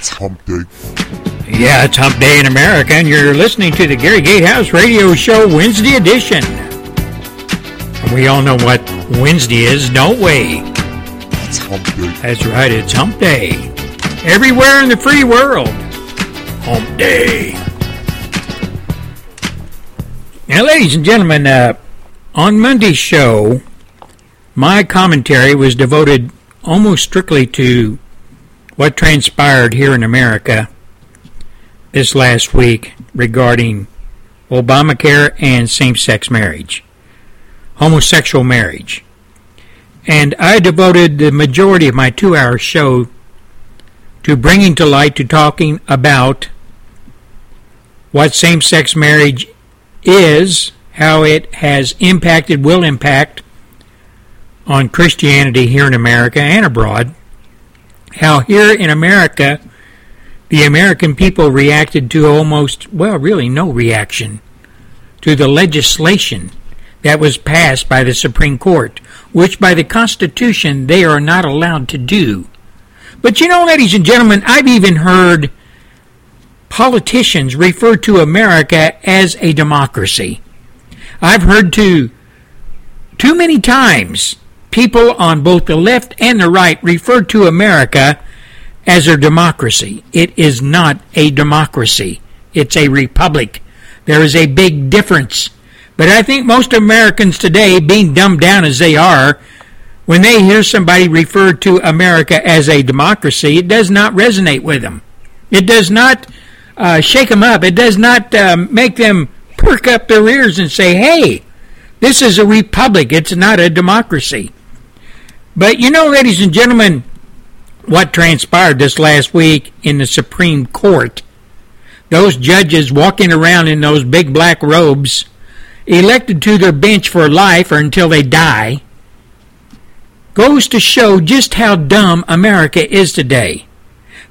It's hump day. Yeah, it's hump day in America, and you're listening to the Gary Gatehouse Radio Show Wednesday edition. We all know what Wednesday is, don't we? It's hump day. That's right, it's hump day. Everywhere in the free world. Hump day. Now, ladies and gentlemen, uh, on Monday's show, my commentary was devoted almost strictly to what transpired here in America this last week regarding Obamacare and same sex marriage, homosexual marriage. And I devoted the majority of my two hour show to bringing to light, to talking about what same sex marriage is, how it has impacted, will impact on Christianity here in America and abroad, how here in America the American people reacted to almost, well, really no reaction to the legislation that was passed by the Supreme Court, which by the Constitution they are not allowed to do. But you know, ladies and gentlemen, I've even heard politicians refer to America as a democracy. I've heard too, too many times people on both the left and the right refer to America as a democracy. It is not a democracy. It's a republic. There is a big difference. But I think most Americans today, being dumbed down as they are, when they hear somebody refer to America as a democracy, it does not resonate with them. It does not uh, shake them up. It does not um, make them perk up their ears and say, hey, this is a republic. It's not a democracy. But you know, ladies and gentlemen, what transpired this last week in the Supreme Court. Those judges walking around in those big black robes, elected to their bench for life or until they die, goes to show just how dumb America is today.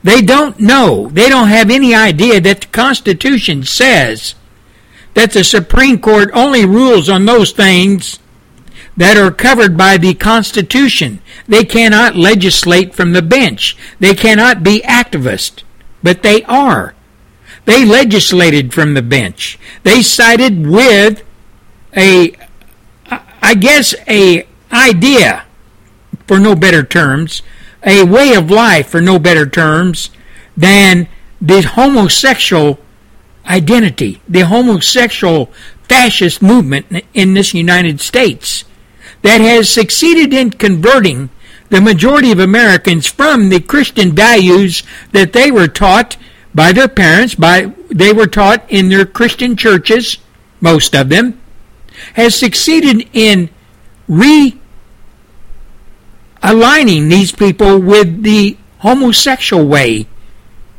They don't know, they don't have any idea that the Constitution says that the Supreme Court only rules on those things that are covered by the Constitution. They cannot legislate from the bench. They cannot be activists, but they are. They legislated from the bench. They sided with a, I guess, a idea, for no better terms, a way of life, for no better terms, than the homosexual identity, the homosexual fascist movement in this United States that has succeeded in converting the majority of Americans from the Christian values that they were taught by their parents, by they were taught in their Christian churches, most of them, has succeeded in re aligning these people with the homosexual way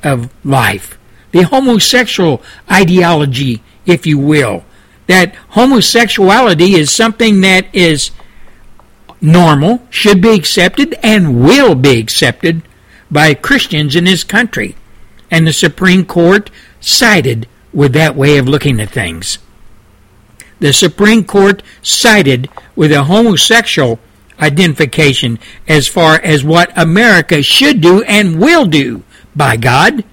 of life, the homosexual ideology, if you will. That homosexuality is something that is normal, should be accepted, and will be accepted by Christians in this country. And the Supreme Court sided with that way of looking at things. The Supreme Court sided with a homosexual identification as far as what America should do and will do by God.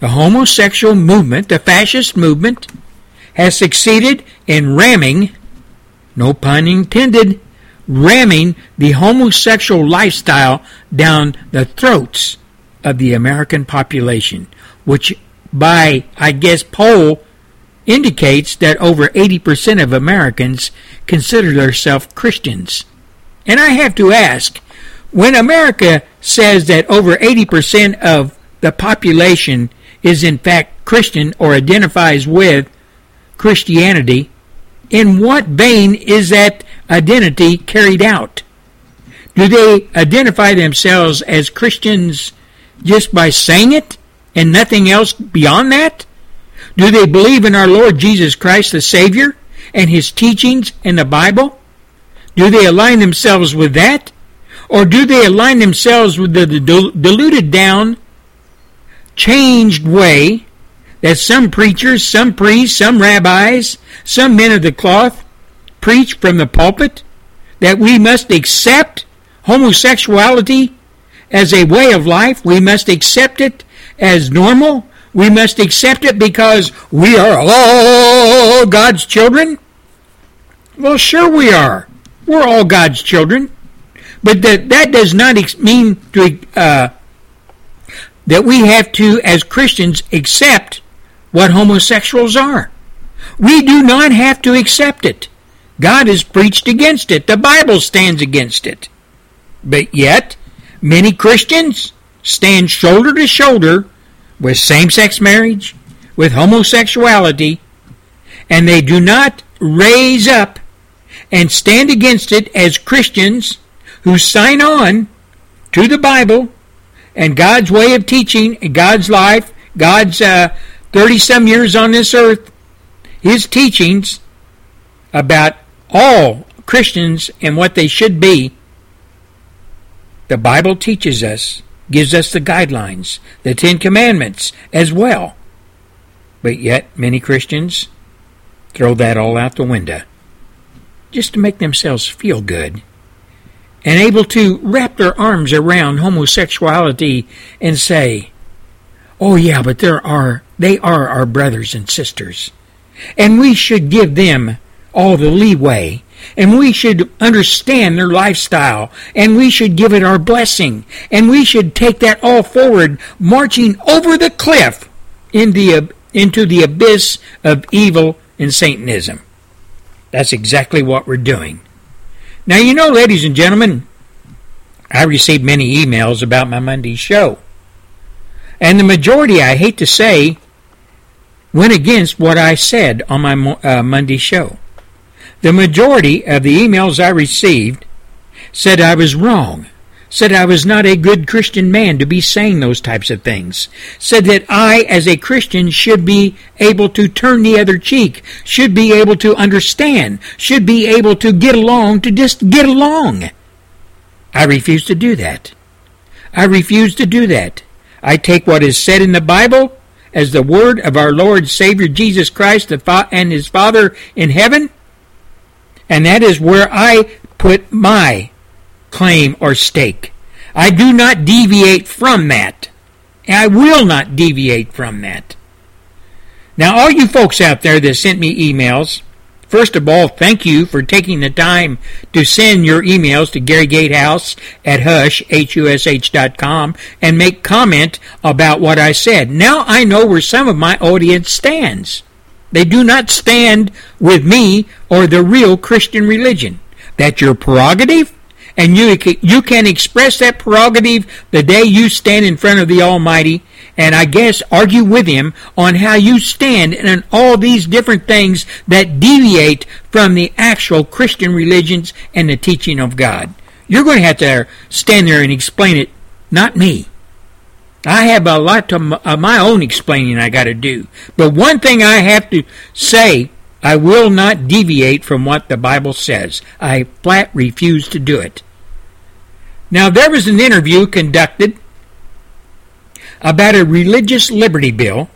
The homosexual movement, the fascist movement, has succeeded in ramming, no pun intended, ramming the homosexual lifestyle down the throats of the American population, which by, I guess, poll indicates that over 80% of Americans consider themselves Christians. And I have to ask, when America says that over 80% of the population is in fact Christian or identifies with Christianity, in what vein is that identity carried out? Do they identify themselves as Christians just by saying it and nothing else beyond that? Do they believe in our Lord Jesus Christ, the Savior, and His teachings in the Bible? Do they align themselves with that? Or do they align themselves with the diluted down, changed way that some preachers, some priests, some rabbis, some men of the cloth preach from the pulpit that we must accept homosexuality as a way of life. We must accept it as normal. We must accept it because we are all God's children. Well, sure we are. We're all God's children. But that, that does not ex- mean to, uh, that we have to, as Christians, accept what homosexuals are. We do not have to accept it. God has preached against it. The Bible stands against it. But yet, many Christians stand shoulder to shoulder with same sex marriage, with homosexuality, and they do not raise up and stand against it as Christians who sign on to the Bible and God's way of teaching, God's life, God's 30 uh, some years on this earth, His teachings about all Christians and what they should be. The Bible teaches us, gives us the guidelines, the Ten Commandments as well. But yet, many Christians throw that all out the window just to make themselves feel good and able to wrap their arms around homosexuality and say, "Oh yeah, but there are they are our brothers and sisters, and we should give them all the leeway, and we should understand their lifestyle, and we should give it our blessing, and we should take that all forward, marching over the cliff in the, into the abyss of evil and Satanism." That's exactly what we're doing. Now, you know, ladies and gentlemen, I received many emails about my Monday show. And the majority, I hate to say, went against what I said on my uh, Monday show. The majority of the emails I received said I was wrong said I was not a good Christian man to be saying those types of things, said that I, as a Christian, should be able to turn the other cheek, should be able to understand, should be able to get along, to just get along. I refuse to do that. I refuse to do that. I take what is said in the Bible as the word of our Lord Savior Jesus Christ and his Father in heaven, and that is where I put my claim, or stake. I do not deviate from that. I will not deviate from that. Now, all you folks out there that sent me emails, first of all, thank you for taking the time to send your emails to Gary Gatehouse at hush, H-U-S-H dot com, and make comment about what I said. Now I know where some of my audience stands. They do not stand with me or the real Christian religion. That's your prerogative and you you can express that prerogative the day you stand in front of the Almighty, and I guess argue with Him on how you stand in all these different things that deviate from the actual Christian religions and the teaching of God. You're going to have to stand there and explain it, not me. I have a lot of uh, my own explaining I got to do. But one thing I have to say I will not deviate from what the Bible says. I flat refuse to do it. Now, there was an interview conducted about a religious liberty bill,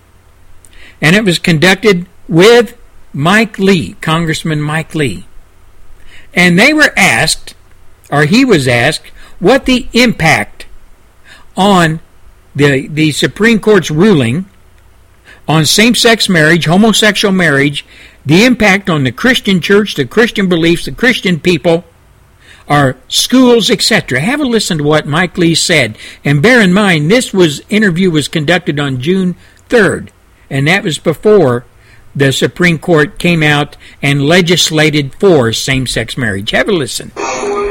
and it was conducted with Mike Lee, Congressman Mike Lee. And they were asked, or he was asked, what the impact on the, the Supreme Court's ruling on same sex marriage, homosexual marriage, the impact on the Christian church, the Christian beliefs, the Christian people, our schools, etc. Have a listen to what Mike Lee said. And bear in mind, this was interview was conducted on June 3rd, and that was before the Supreme Court came out and legislated for same sex marriage. Have a listen.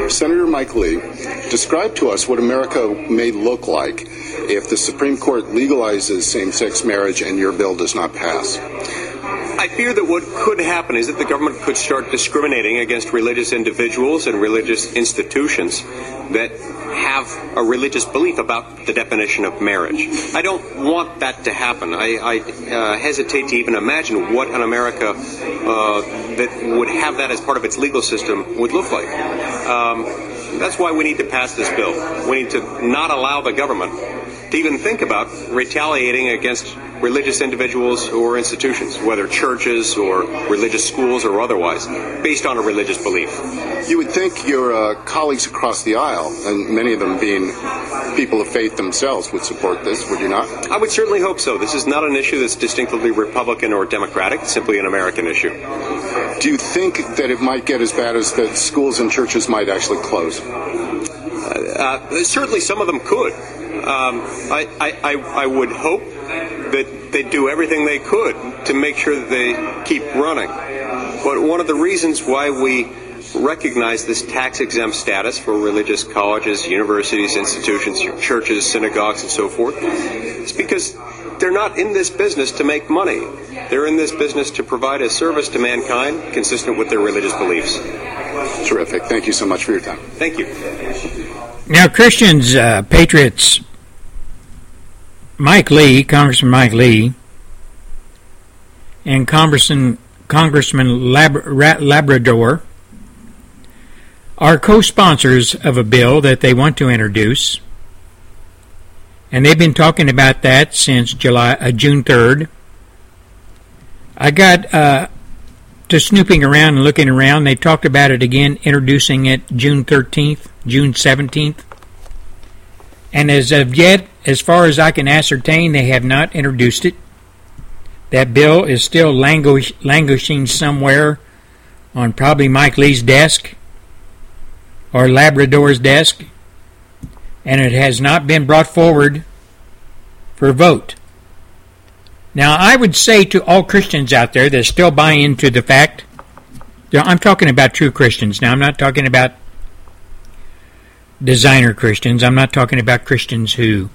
Senator Mike Lee, describe to us what America may look like if the Supreme Court legalizes same sex marriage and your bill does not pass. I fear that what could happen is that the government could start discriminating against religious individuals and religious institutions that have a religious belief about the definition of marriage. I don't want that to happen. I, I uh, hesitate to even imagine what an America uh, that would have that as part of its legal system would look like. Um, that's why we need to pass this bill. We need to not allow the government to even think about retaliating against religious individuals or institutions, whether churches or religious schools or otherwise, based on a religious belief. You would think your uh, colleagues across the aisle, and many of them being people of faith themselves, would support this, would you not? I would certainly hope so. This is not an issue that's distinctively Republican or Democratic, it's simply an American issue. Do you think that it might get as bad as that schools and churches might actually close? Uh, certainly some of them could. Um, I, I, I would hope that they do everything they could to make sure that they keep running. But one of the reasons why we recognize this tax exempt status for religious colleges, universities, institutions, churches, synagogues, and so forth is because they're not in this business to make money. They're in this business to provide a service to mankind consistent with their religious beliefs. Terrific. Thank you so much for your time. Thank you. Now, Christians, uh, patriots, Mike Lee, Congressman Mike Lee, and Congressman, Congressman Lab, Labrador are co sponsors of a bill that they want to introduce. And they've been talking about that since July, uh, June 3rd. I got uh, to snooping around and looking around. They talked about it again, introducing it June 13th, June 17th. And as of yet, as far as I can ascertain, they have not introduced it. That bill is still languish, languishing somewhere on probably Mike Lee's desk or Labrador's desk, and it has not been brought forward for vote. Now, I would say to all Christians out there that still buy into the fact, I'm talking about true Christians now, I'm not talking about designer Christians, I'm not talking about Christians who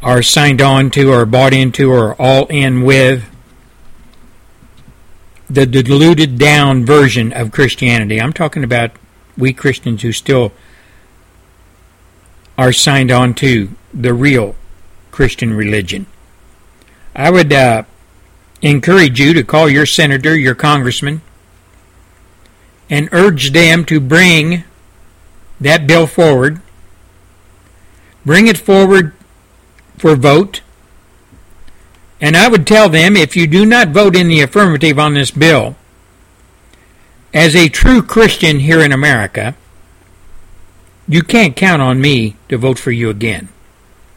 are signed on to or bought into or all in with the diluted down version of Christianity. I'm talking about we Christians who still are signed on to the real Christian religion. I would uh, encourage you to call your senator, your congressman, and urge them to bring that bill forward. Bring it forward for vote. And I would tell them if you do not vote in the affirmative on this bill, as a true Christian here in America, you can't count on me to vote for you again.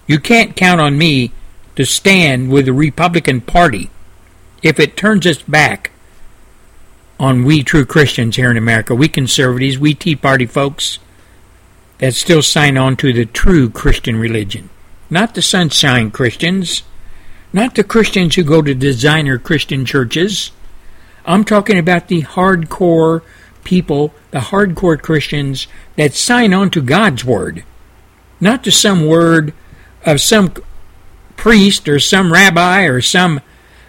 You can't count on me to stand with the Republican Party if it turns its back on we true Christians here in America, we conservatives, we Tea Party folks that still sign on to the true Christian religion not the sunshine Christians, not the Christians who go to designer Christian churches. I'm talking about the hardcore people, the hardcore Christians that sign on to God's Word, not to some word of some priest or some rabbi or some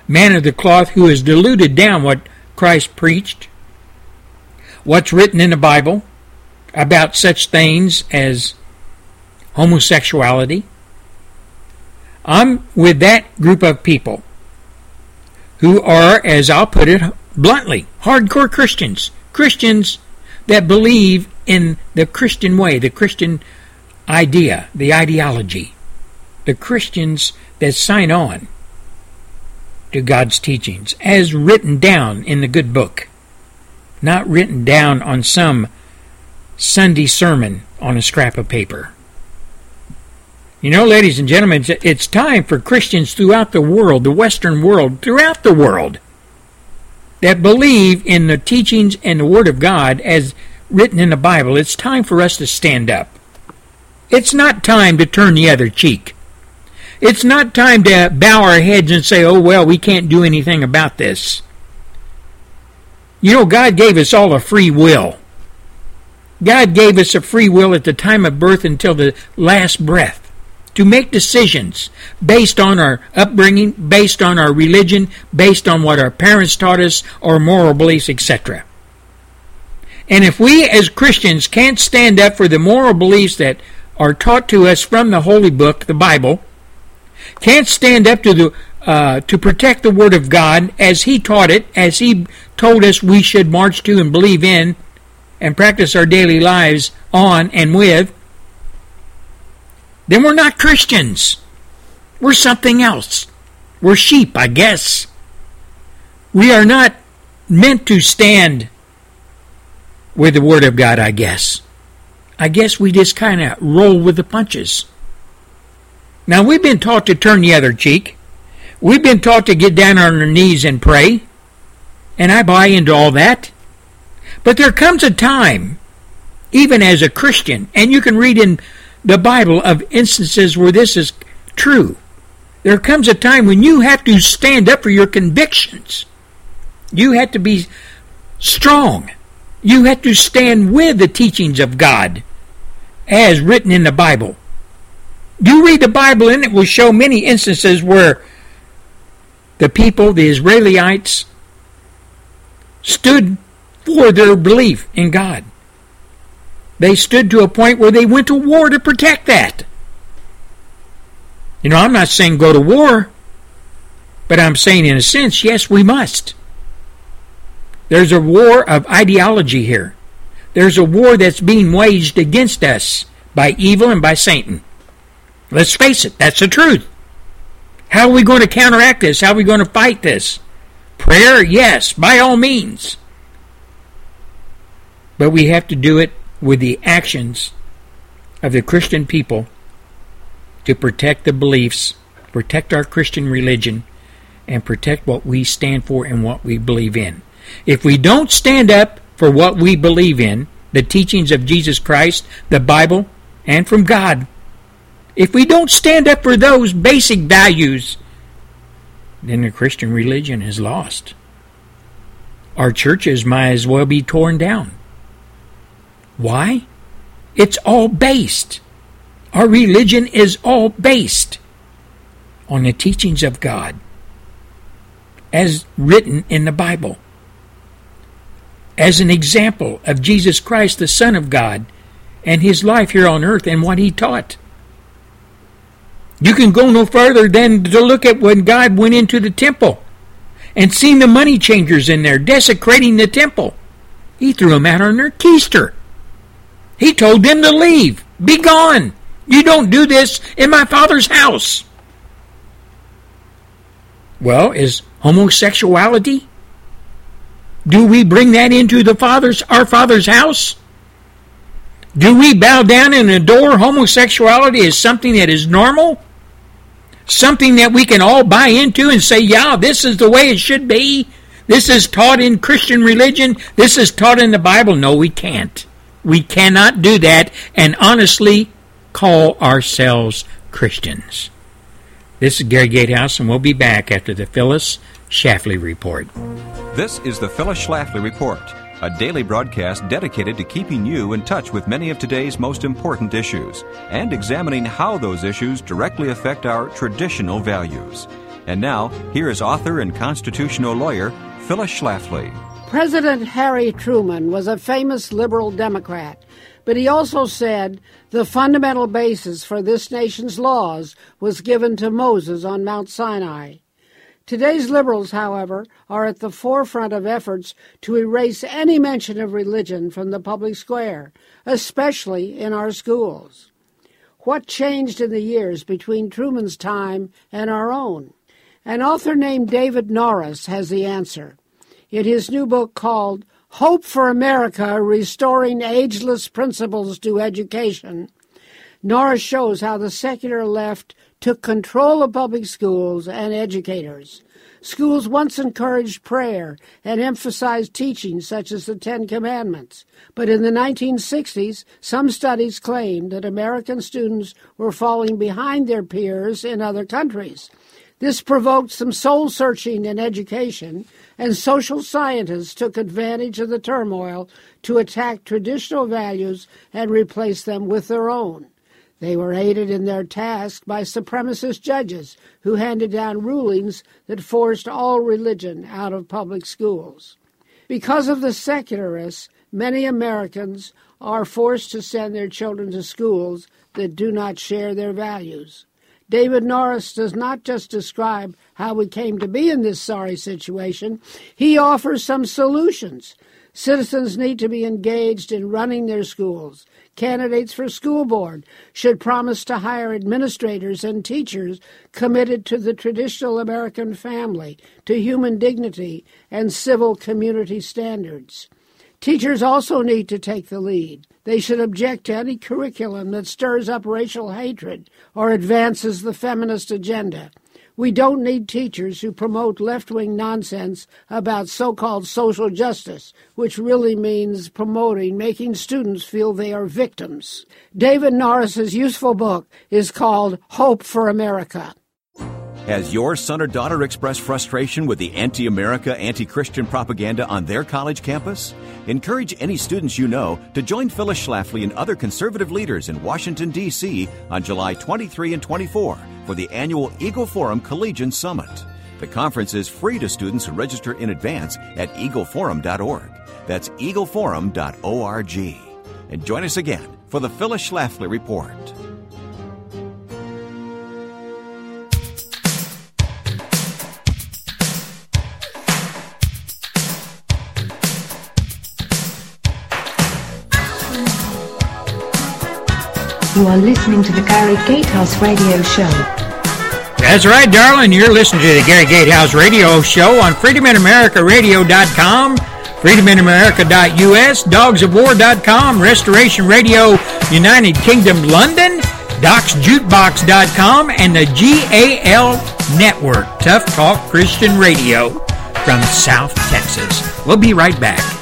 man of the cloth who has diluted down what Christ preached, what's written in the Bible about such things as homosexuality, I'm with that group of people who are, as I'll put it bluntly, hardcore Christians. Christians that believe in the Christian way, the Christian idea, the ideology. The Christians that sign on to God's teachings as written down in the good book, not written down on some Sunday sermon on a scrap of paper. You know, ladies and gentlemen, it's time for Christians throughout the world, the Western world, throughout the world, that believe in the teachings and the Word of God as written in the Bible. It's time for us to stand up. It's not time to turn the other cheek. It's not time to bow our heads and say, oh, well, we can't do anything about this. You know, God gave us all a free will. God gave us a free will at the time of birth until the last breath to make decisions based on our upbringing, based on our religion, based on what our parents taught us, our moral beliefs, etc. And if we as Christians can't stand up for the moral beliefs that are taught to us from the Holy Book, the Bible, can't stand up to the uh, to protect the Word of God as He taught it, as He told us we should march to and believe in, and practice our daily lives on and with, then we're not Christians. We're something else. We're sheep, I guess. We are not meant to stand with the Word of God, I guess. I guess we just kind of roll with the punches. Now, we've been taught to turn the other cheek. We've been taught to get down on our knees and pray. And I buy into all that. But there comes a time, even as a Christian, and you can read in the Bible of instances where this is true. There comes a time when you have to stand up for your convictions. You have to be strong. You have to stand with the teachings of God as written in the Bible. You read the Bible and it will show many instances where the people, the Israelites, stood for their belief in God. They stood to a point where they went to war to protect that. You know, I'm not saying go to war, but I'm saying, in a sense, yes, we must. There's a war of ideology here. There's a war that's being waged against us by evil and by Satan. Let's face it, that's the truth. How are we going to counteract this? How are we going to fight this? Prayer, yes, by all means. But we have to do it with the actions of the Christian people to protect the beliefs, protect our Christian religion, and protect what we stand for and what we believe in. If we don't stand up for what we believe in, the teachings of Jesus Christ, the Bible, and from God, if we don't stand up for those basic values, then the Christian religion is lost. Our churches might as well be torn down. Why? It's all based. Our religion is all based on the teachings of God as written in the Bible. As an example of Jesus Christ, the Son of God, and his life here on earth and what he taught. You can go no further than to look at when God went into the temple and seen the money changers in there desecrating the temple. He threw them out on their keister. He told them to leave. Be gone. You don't do this in my father's house. Well, is homosexuality? Do we bring that into the father's our father's house? Do we bow down and adore homosexuality as something that is normal? Something that we can all buy into and say, yeah, this is the way it should be. This is taught in Christian religion. This is taught in the Bible. No, we can't. We cannot do that and honestly call ourselves Christians. This is Gary Gatehouse, and we'll be back after the Phyllis Schlafly Report. This is the Phyllis Schlafly Report, a daily broadcast dedicated to keeping you in touch with many of today's most important issues and examining how those issues directly affect our traditional values. And now, here is author and constitutional lawyer Phyllis Schlafly. President Harry Truman was a famous liberal Democrat, but he also said the fundamental basis for this nation's laws was given to Moses on Mount Sinai. Today's liberals, however, are at the forefront of efforts to erase any mention of religion from the public square, especially in our schools. What changed in the years between Truman's time and our own? An author named David Norris has the answer in his new book called Hope for America Restoring Ageless Principles to Education. Norris shows how the secular left took control of public schools and educators. Schools once encouraged prayer and emphasized teachings such as the Ten Commandments. But in the 1960s, some studies claimed that American students were falling behind their peers in other countries. This provoked some soul searching in education, and social scientists took advantage of the turmoil to attack traditional values and replace them with their own. They were aided in their task by supremacist judges who handed down rulings that forced all religion out of public schools. Because of the secularists, many Americans are forced to send their children to schools that do not share their values. David Norris does not just describe how we came to be in this sorry situation, he offers some solutions. Citizens need to be engaged in running their schools. Candidates for school board should promise to hire administrators and teachers committed to the traditional American family, to human dignity, and civil community standards. Teachers also need to take the lead. They should object to any curriculum that stirs up racial hatred or advances the feminist agenda. We don't need teachers who promote left wing nonsense about so called social justice, which really means promoting making students feel they are victims. David Norris's useful book is called Hope for America. Has your son or daughter expressed frustration with the anti America, anti Christian propaganda on their college campus? Encourage any students you know to join Phyllis Schlafly and other conservative leaders in Washington, D.C. on July 23 and 24 for the annual Eagle Forum Collegian Summit. The conference is free to students who register in advance at eagleforum.org. That's eagleforum.org. And join us again for the Phyllis Schlafly Report. You are listening to the Gary Gatehouse Radio Show. That's right, darling. You're listening to the Gary Gatehouse Radio Show on FreedomInAmericaRadio.com, FreedomInAmerica.us, DogsOfWar.com, Restoration Radio United Kingdom London, DocsJukebox.com, and the GAL Network, Tough Talk Christian Radio from South Texas. We'll be right back.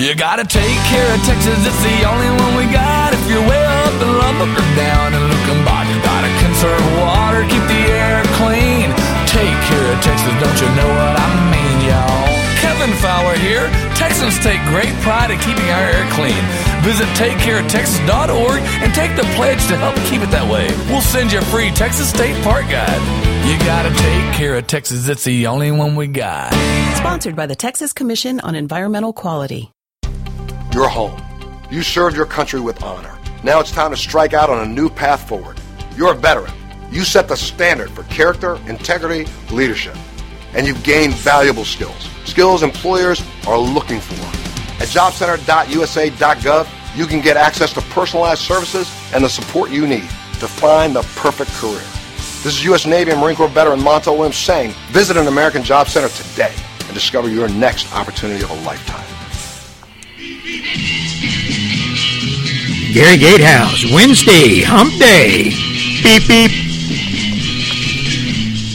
You gotta take care of Texas, it's the only one we got. If you're way up in Lubbock or down in Looking you gotta conserve water, keep the air clean. Take care of Texas, don't you know what I mean, y'all? Kevin Fowler here. Texans take great pride in keeping our air clean. Visit takecareoftexas.org and take the pledge to help keep it that way. We'll send you a free Texas State Park Guide. You gotta take care of Texas, it's the only one we got. Sponsored by the Texas Commission on Environmental Quality. You're home. You served your country with honor. Now it's time to strike out on a new path forward. You're a veteran. You set the standard for character, integrity, leadership. And you've gained valuable skills. Skills employers are looking for. At jobcenter.usa.gov, you can get access to personalized services and the support you need to find the perfect career. This is U.S. Navy and Marine Corps veteran Montel Williams saying, visit an American Job Center today and discover your next opportunity of a lifetime. Gary Gatehouse, Wednesday, hump day. Beep, beep.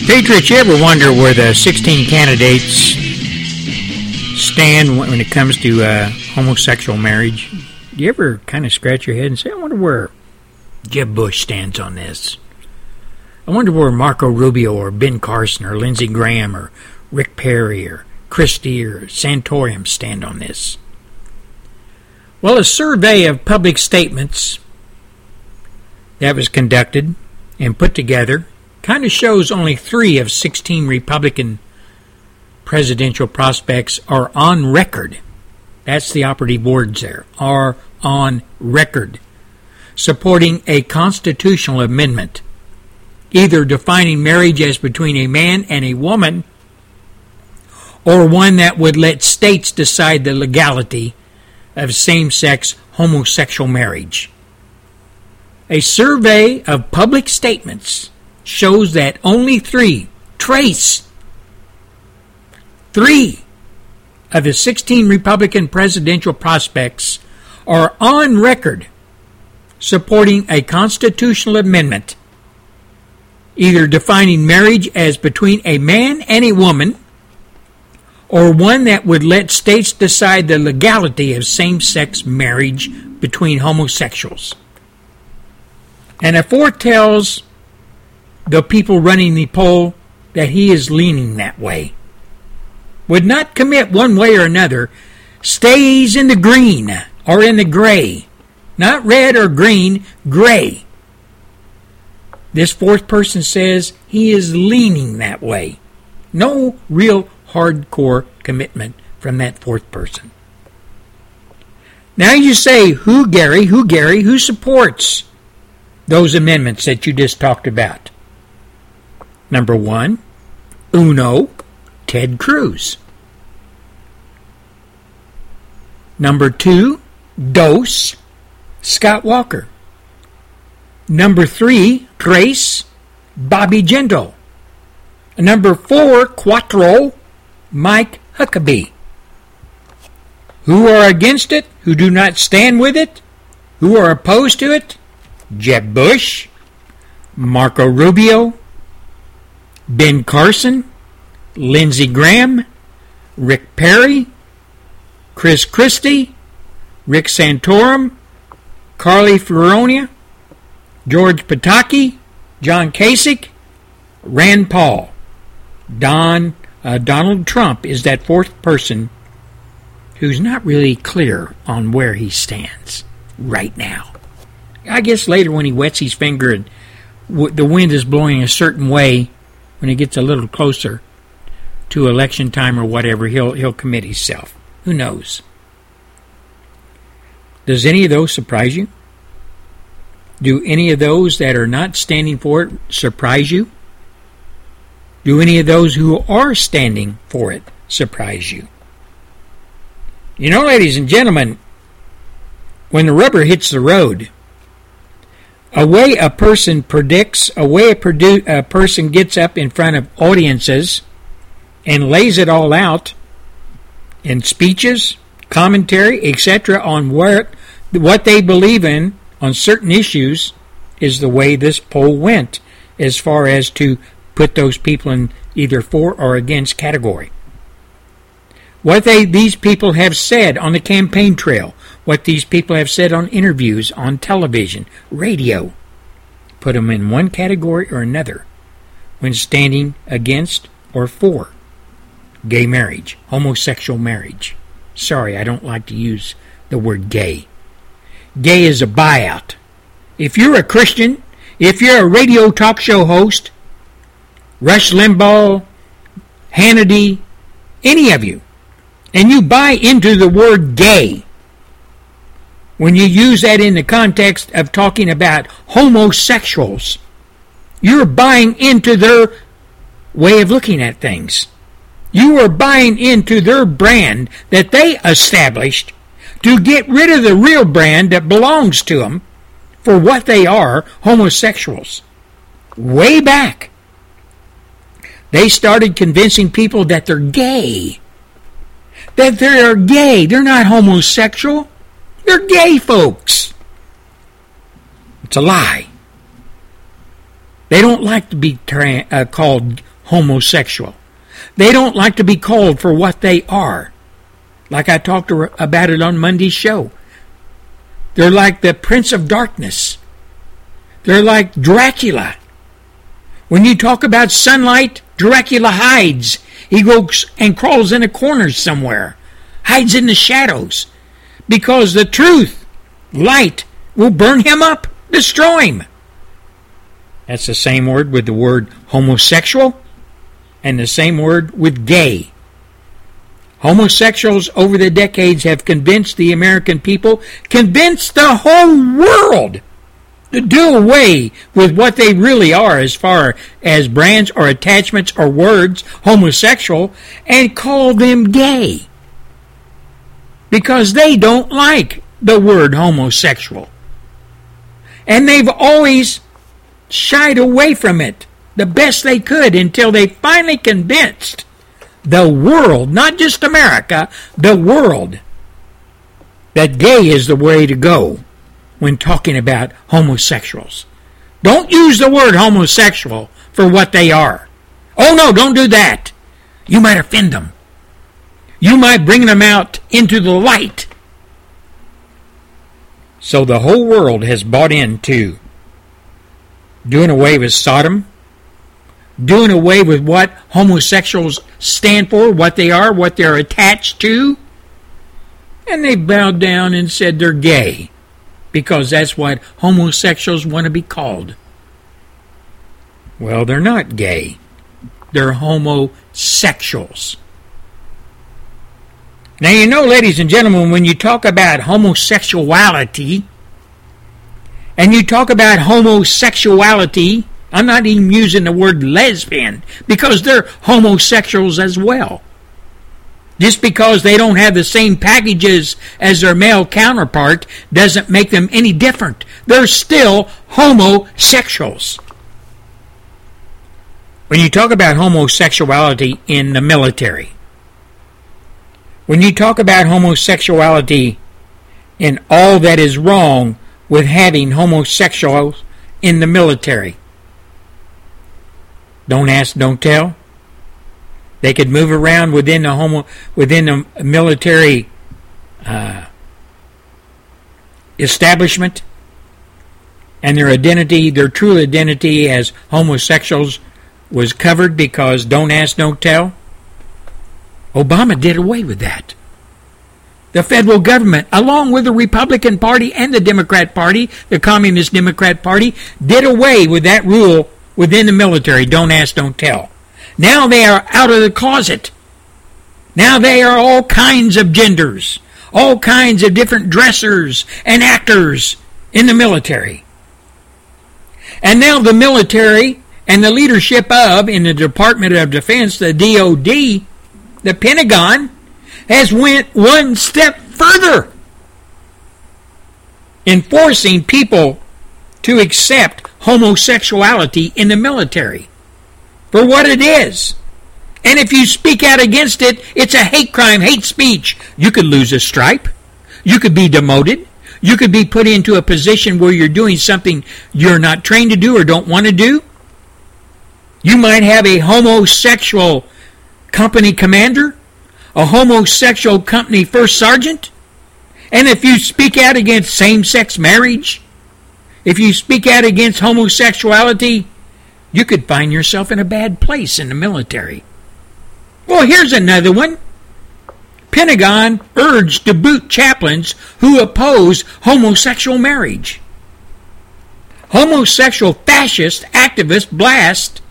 Patriots, you ever wonder where the 16 candidates stand when it comes to uh, homosexual marriage? Do you ever kind of scratch your head and say, I wonder where Jeb Bush stands on this? I wonder where Marco Rubio or Ben Carson or Lindsey Graham or Rick Perry or Christie or Santorum stand on this. Well, a survey of public statements that was conducted and put together kind of shows only three of 16 Republican presidential prospects are on record. That's the operative words there. Are on record supporting a constitutional amendment, either defining marriage as between a man and a woman, or one that would let states decide the legality of same sex homosexual marriage. A survey of public statements shows that only three, trace, three of the 16 Republican presidential prospects are on record supporting a constitutional amendment either defining marriage as between a man and a woman or one that would let states decide the legality of same sex marriage between homosexuals. And it foretells the people running the poll that he is leaning that way. Would not commit one way or another, stays in the green or in the gray. Not red or green, gray. This fourth person says he is leaning that way. No real hardcore commitment from that fourth person. Now you say, who, Gary, who, Gary, who supports those amendments that you just talked about? Number one, Uno, Ted Cruz. Number two, Dos, Scott Walker. Number three, Tres, Bobby Jindal. Number four, Quattro, Mike Huckabee. Who are against it? Who do not stand with it? Who are opposed to it? Jeb Bush, Marco Rubio, Ben Carson, Lindsey Graham, Rick Perry, Chris Christie, Rick Santorum, Carly Fiorina, George Pataki, John Kasich, Rand Paul. Don uh, Donald Trump is that fourth person who's not really clear on where he stands right now. I guess later when he wets his finger and w- the wind is blowing a certain way, when he gets a little closer to election time or whatever, he'll he'll commit himself. Who knows? Does any of those surprise you? Do any of those that are not standing for it surprise you? Do any of those who are standing for it surprise you? You know, ladies and gentlemen, when the rubber hits the road, a way a person predicts, a way a, produ- a person gets up in front of audiences and lays it all out in speeches, commentary, etc., on what what they believe in on certain issues is the way this poll went, as far as to put those people in either for or against category. What they these people have said on the campaign trail, what these people have said on interviews, on television, radio, put them in one category or another when standing against or for gay marriage, homosexual marriage. Sorry, I don't like to use the word gay. Gay is a buyout. If you're a Christian, if you're a radio talk show host, Rush Limbaugh, Hannity, any of you, and you buy into the word gay, when you use that in the context of talking about homosexuals, you're buying into their way of looking at things. You are buying into their brand that they established to get rid of the real brand that belongs to them for what they are homosexuals. Way back, they started convincing people that they're gay. That they're gay. They're not homosexual. They're gay folks. It's a lie. They don't like to be tra- uh, called homosexual. They don't like to be called for what they are. Like I talked about it on Monday's show. They're like the Prince of Darkness. They're like Dracula. When you talk about sunlight, Dracula hides. He goes and crawls in a corner somewhere, hides in the shadows, because the truth, light, will burn him up, destroy him. That's the same word with the word homosexual and the same word with gay. Homosexuals over the decades have convinced the American people, convinced the whole world do away with what they really are as far as brands or attachments or words, homosexual, and call them gay. Because they don't like the word homosexual. And they've always shied away from it the best they could until they finally convinced the world, not just America, the world, that gay is the way to go when talking about homosexuals. Don't use the word homosexual for what they are. Oh no, don't do that. You might offend them. You might bring them out into the light. So the whole world has bought into doing away with Sodom, doing away with what homosexuals stand for, what they are, what they're attached to. And they bowed down and said they're gay because that's what homosexuals want to be called. Well, they're not gay, they're homosexuals. Now, you know, ladies and gentlemen, when you talk about homosexuality, and you talk about homosexuality, I'm not even using the word lesbian because they're homosexuals as well. Just because they don't have the same packages as their male counterpart doesn't make them any different. They're still homosexuals. When you talk about homosexuality in the military, when you talk about homosexuality and all that is wrong with having homosexuals in the military, don't ask, don't tell. They could move around within the homo within the military uh, establishment, and their identity, their true identity as homosexuals, was covered because don't ask, don't tell. Obama did away with that. The federal government, along with the Republican Party and the Democrat Party, the Communist Democrat Party, did away with that rule within the military don't ask, don't tell. Now they are out of the closet. Now they are all kinds of genders, all kinds of different dressers and actors in the military. And now the military and the leadership of, in the Department of Defense, the DOD, the Pentagon, has went one step further in forcing people to accept homosexuality in the military for what it is. And if you speak out against it, it's a hate crime, hate speech. You could lose a stripe. You could be demoted. You could be put into a position where you're doing something you're not trained to do or don't want to do. You might have a homosexual company commander, a homosexual company first sergeant. And if you speak out against same sex marriage, if you speak out against homosexuality, you could find yourself in a bad place in the military. Well, here's another one. Pentagon urged to boot chaplains who oppose homosexual marriage. Homosexual fascist activists blast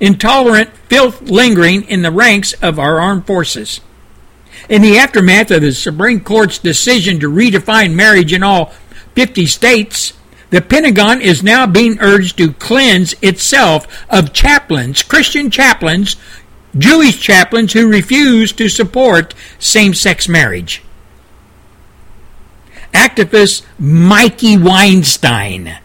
intolerant filth lingering in the ranks of our armed forces. In the aftermath of the Supreme Court's decision to redefine marriage in all 50 states, the Pentagon is now being urged to cleanse itself of chaplains, Christian chaplains, Jewish chaplains who refuse to support same sex marriage. Activist Mikey Weinstein,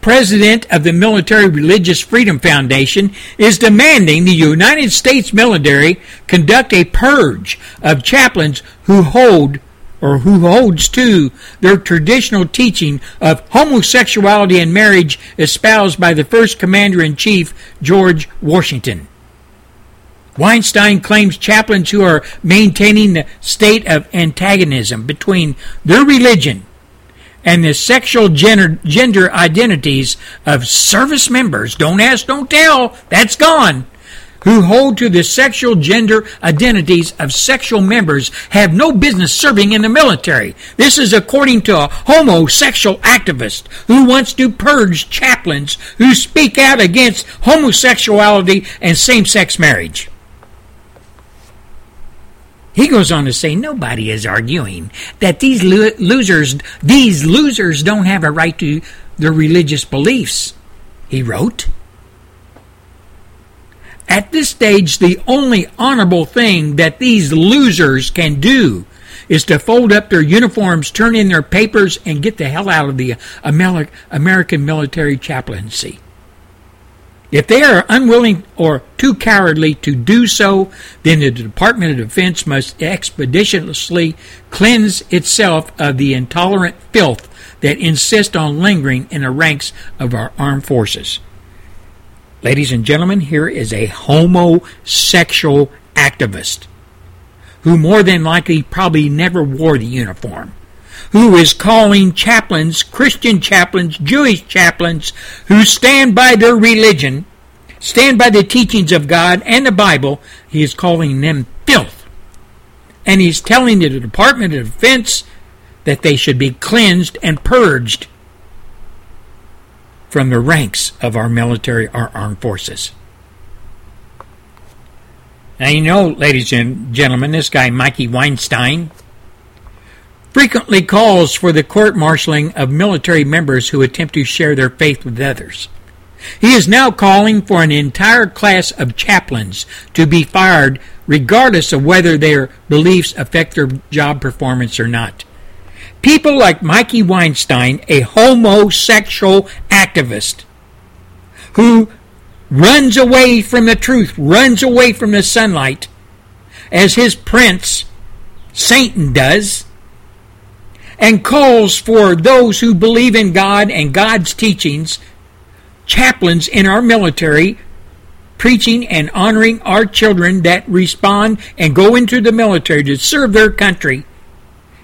president of the Military Religious Freedom Foundation, is demanding the United States military conduct a purge of chaplains who hold or who holds to their traditional teaching of homosexuality and marriage espoused by the first commander in chief, George Washington. Weinstein claims chaplains who are maintaining the state of antagonism between their religion and the sexual gender, gender identities of service members, don't ask, don't tell, that's gone, who hold to the sexual gender identities of sexual members have no business serving in the military. This is according to a homosexual activist who wants to purge chaplains who speak out against homosexuality and same sex marriage. He goes on to say nobody is arguing that these lo- losers these losers don't have a right to their religious beliefs. He wrote at this stage, the only honorable thing that these losers can do is to fold up their uniforms, turn in their papers, and get the hell out of the American military chaplaincy. If they are unwilling or too cowardly to do so, then the Department of Defense must expeditiously cleanse itself of the intolerant filth that insist on lingering in the ranks of our armed forces. Ladies and gentlemen, here is a homosexual activist who more than likely probably never wore the uniform, who is calling chaplains, Christian chaplains, Jewish chaplains, who stand by their religion, stand by the teachings of God and the Bible, he is calling them filth. And he's telling the Department of Defense that they should be cleansed and purged from the ranks of our military, our armed forces. Now, you know, ladies and gentlemen, this guy, Mikey Weinstein, frequently calls for the court martialing of military members who attempt to share their faith with others. He is now calling for an entire class of chaplains to be fired regardless of whether their beliefs affect their job performance or not. People like Mikey Weinstein, a homosexual activist, who runs away from the truth, runs away from the sunlight, as his prince, Satan, does, and calls for those who believe in God and God's teachings, chaplains in our military, preaching and honoring our children that respond and go into the military to serve their country.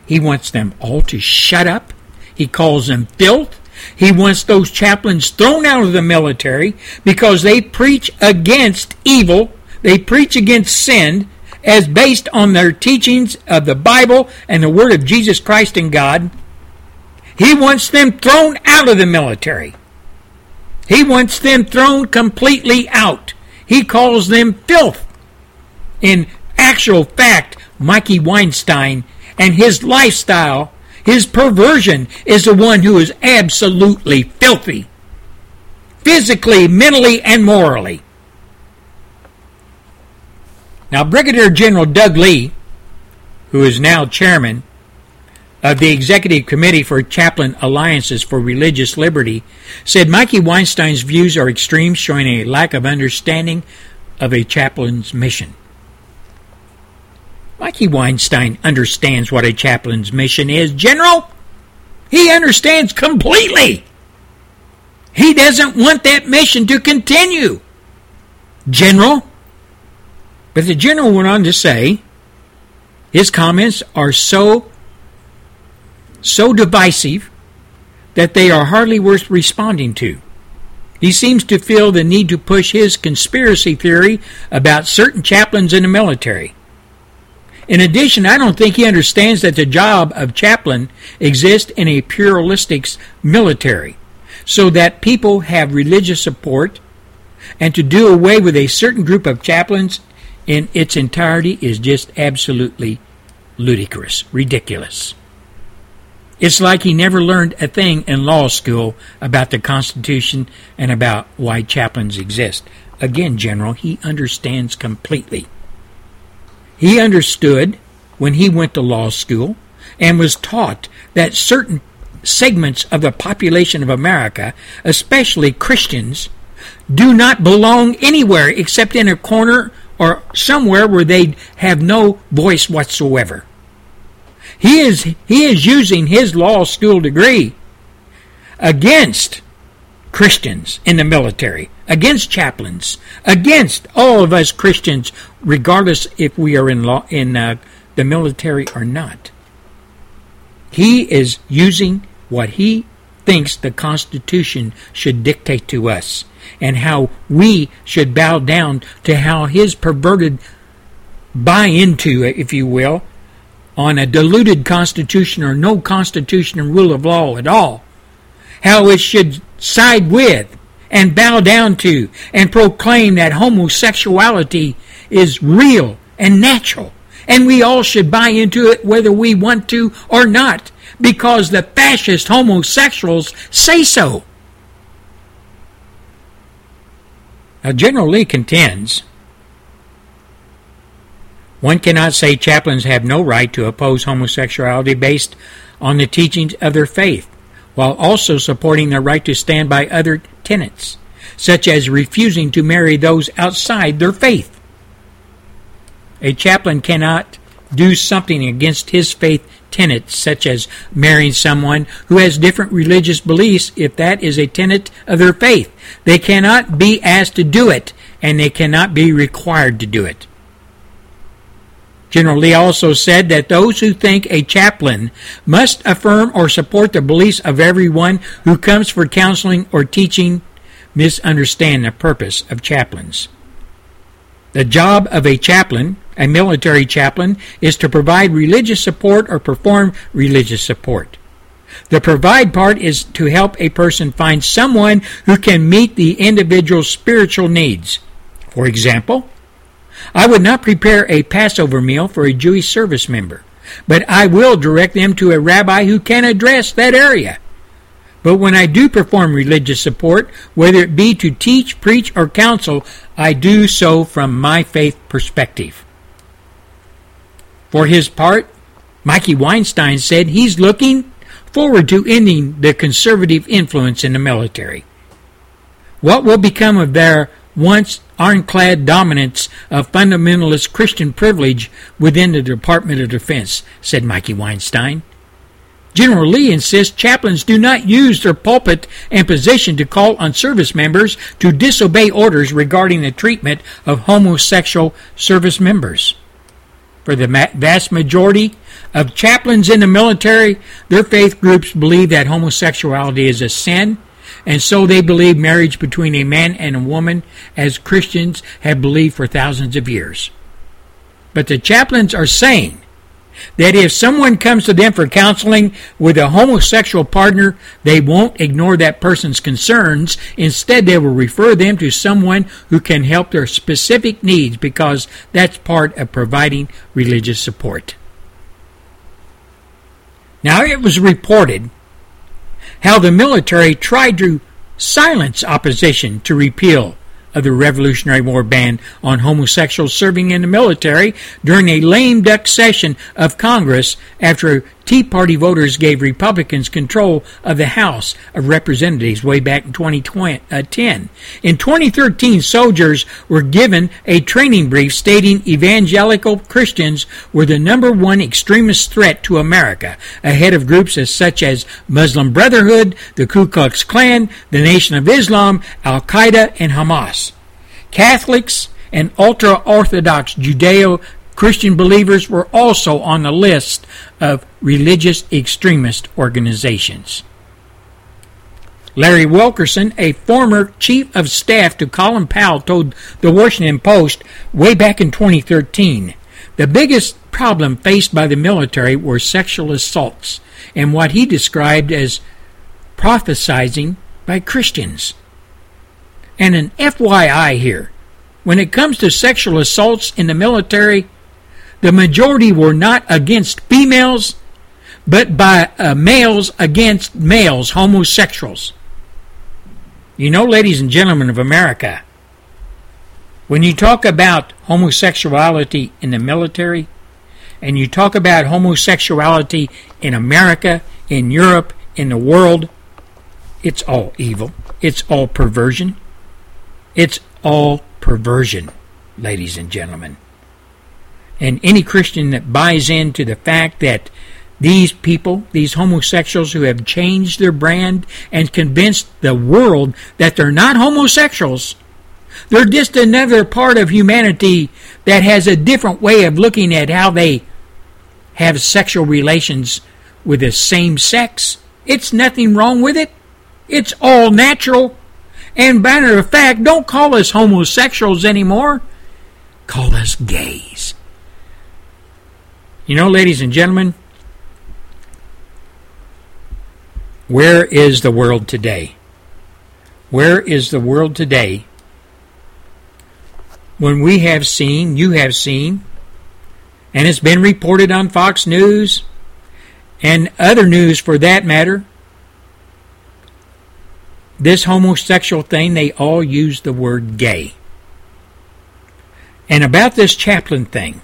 He wants them all to shut up. He calls them filth. He wants those chaplains thrown out of the military because they preach against evil. They preach against sin as based on their teachings of the Bible and the Word of Jesus Christ and God. He wants them thrown out of the military. He wants them thrown completely out. He calls them filth. In actual fact, Mikey Weinstein and his lifestyle, his perversion, is the one who is absolutely filthy. Physically, mentally, and morally. Now, Brigadier General Doug Lee, who is now chairman of the Executive Committee for Chaplain Alliances for Religious Liberty, said Mikey Weinstein's views are extreme, showing a lack of understanding of a chaplain's mission. Mikey Weinstein understands what a chaplain's mission is, General. He understands completely. He doesn't want that mission to continue, General. But the general went on to say his comments are so so divisive that they are hardly worth responding to. He seems to feel the need to push his conspiracy theory about certain chaplains in the military. In addition, I don't think he understands that the job of chaplain exists in a pluralistic military, so that people have religious support, and to do away with a certain group of chaplains in its entirety is just absolutely ludicrous, ridiculous. It's like he never learned a thing in law school about the Constitution and about why chaplains exist. Again, General, he understands completely. He understood when he went to law school and was taught that certain segments of the population of America, especially Christians, do not belong anywhere except in a corner or somewhere where they have no voice whatsoever. He is, he is using his law school degree against Christians in the military, against chaplains, against all of us Christians, regardless if we are in law in uh, the military or not. He is using what he thinks the Constitution should dictate to us and how we should bow down to how his perverted buy into, if you will, on a diluted constitution or no constitution and rule of law at all. How it should side with and bow down to and proclaim that homosexuality is real and natural. And we all should buy into it whether we want to or not because the fascist homosexuals say so. Now, General Lee contends one cannot say chaplains have no right to oppose homosexuality based on the teachings of their faith, while also supporting their right to stand by other tenets, such as refusing to marry those outside their faith. A chaplain cannot do something against his faith tenets, such as marrying someone who has different religious beliefs, if that is a tenet of their faith. They cannot be asked to do it, and they cannot be required to do it. General Lee also said that those who think a chaplain must affirm or support the beliefs of everyone who comes for counseling or teaching misunderstand the purpose of chaplains. The job of a chaplain, a military chaplain, is to provide religious support or perform religious support. The provide part is to help a person find someone who can meet the individual's spiritual needs. For example, I would not prepare a Passover meal for a Jewish service member, but I will direct them to a rabbi who can address that area. But when I do perform religious support, whether it be to teach, preach, or counsel, I do so from my faith perspective. For his part, Mikey Weinstein said he's looking forward to ending the conservative influence in the military. What will become of their once ironclad dominance of fundamentalist Christian privilege within the Department of Defense, said Mikey Weinstein. General Lee insists chaplains do not use their pulpit and position to call on service members to disobey orders regarding the treatment of homosexual service members. For the vast majority of chaplains in the military, their faith groups believe that homosexuality is a sin, and so they believe marriage between a man and a woman, as Christians have believed for thousands of years. But the chaplains are saying that if someone comes to them for counseling with a homosexual partner, they won't ignore that person's concerns. Instead, they will refer them to someone who can help their specific needs because that's part of providing religious support. Now, it was reported how the military tried to silence opposition to repeal of the Revolutionary War ban on homosexuals serving in the military during a lame duck session of Congress after Tea Party voters gave Republicans control of the House of Representatives way back in 2010. Uh, in 2013, soldiers were given a training brief stating evangelical Christians were the number one extremist threat to America, ahead of groups as such as Muslim Brotherhood, the Ku Klux Klan, the Nation of Islam, Al Qaeda, and Hamas. Catholics and ultra Orthodox Judeo Christian believers were also on the list of religious extremist organizations. Larry Wilkerson, a former chief of staff to Colin Powell, told the Washington Post way back in 2013 the biggest problem faced by the military were sexual assaults and what he described as prophesizing by Christians. And an FYI here when it comes to sexual assaults in the military, the majority were not against females, but by uh, males against males, homosexuals. You know, ladies and gentlemen of America, when you talk about homosexuality in the military, and you talk about homosexuality in America, in Europe, in the world, it's all evil. It's all perversion. It's all perversion, ladies and gentlemen. And any Christian that buys into the fact that these people, these homosexuals who have changed their brand and convinced the world that they're not homosexuals, they're just another part of humanity that has a different way of looking at how they have sexual relations with the same sex. It's nothing wrong with it. It's all natural. And matter of fact, don't call us homosexuals anymore. Call us gays. You know, ladies and gentlemen, where is the world today? Where is the world today when we have seen, you have seen, and it's been reported on Fox News and other news for that matter, this homosexual thing, they all use the word gay. And about this chaplain thing,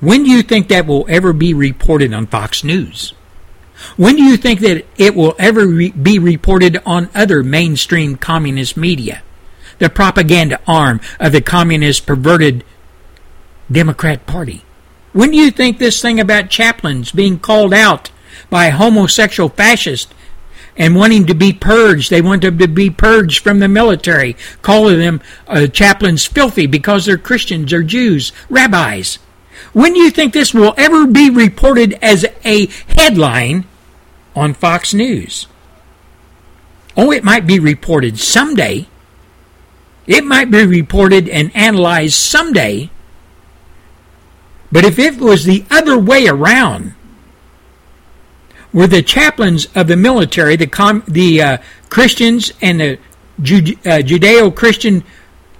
when do you think that will ever be reported on Fox News? When do you think that it will ever re- be reported on other mainstream communist media? The propaganda arm of the communist perverted Democrat Party. When do you think this thing about chaplains being called out by homosexual fascists and wanting to be purged. They want them to be purged from the military, calling them uh, chaplains filthy because they're Christians or Jews, rabbis. When do you think this will ever be reported as a headline on Fox News? Oh, it might be reported someday. It might be reported and analyzed someday. But if it was the other way around, were the chaplains of the military, the com- the uh, Christians and the uh, Judeo-Christian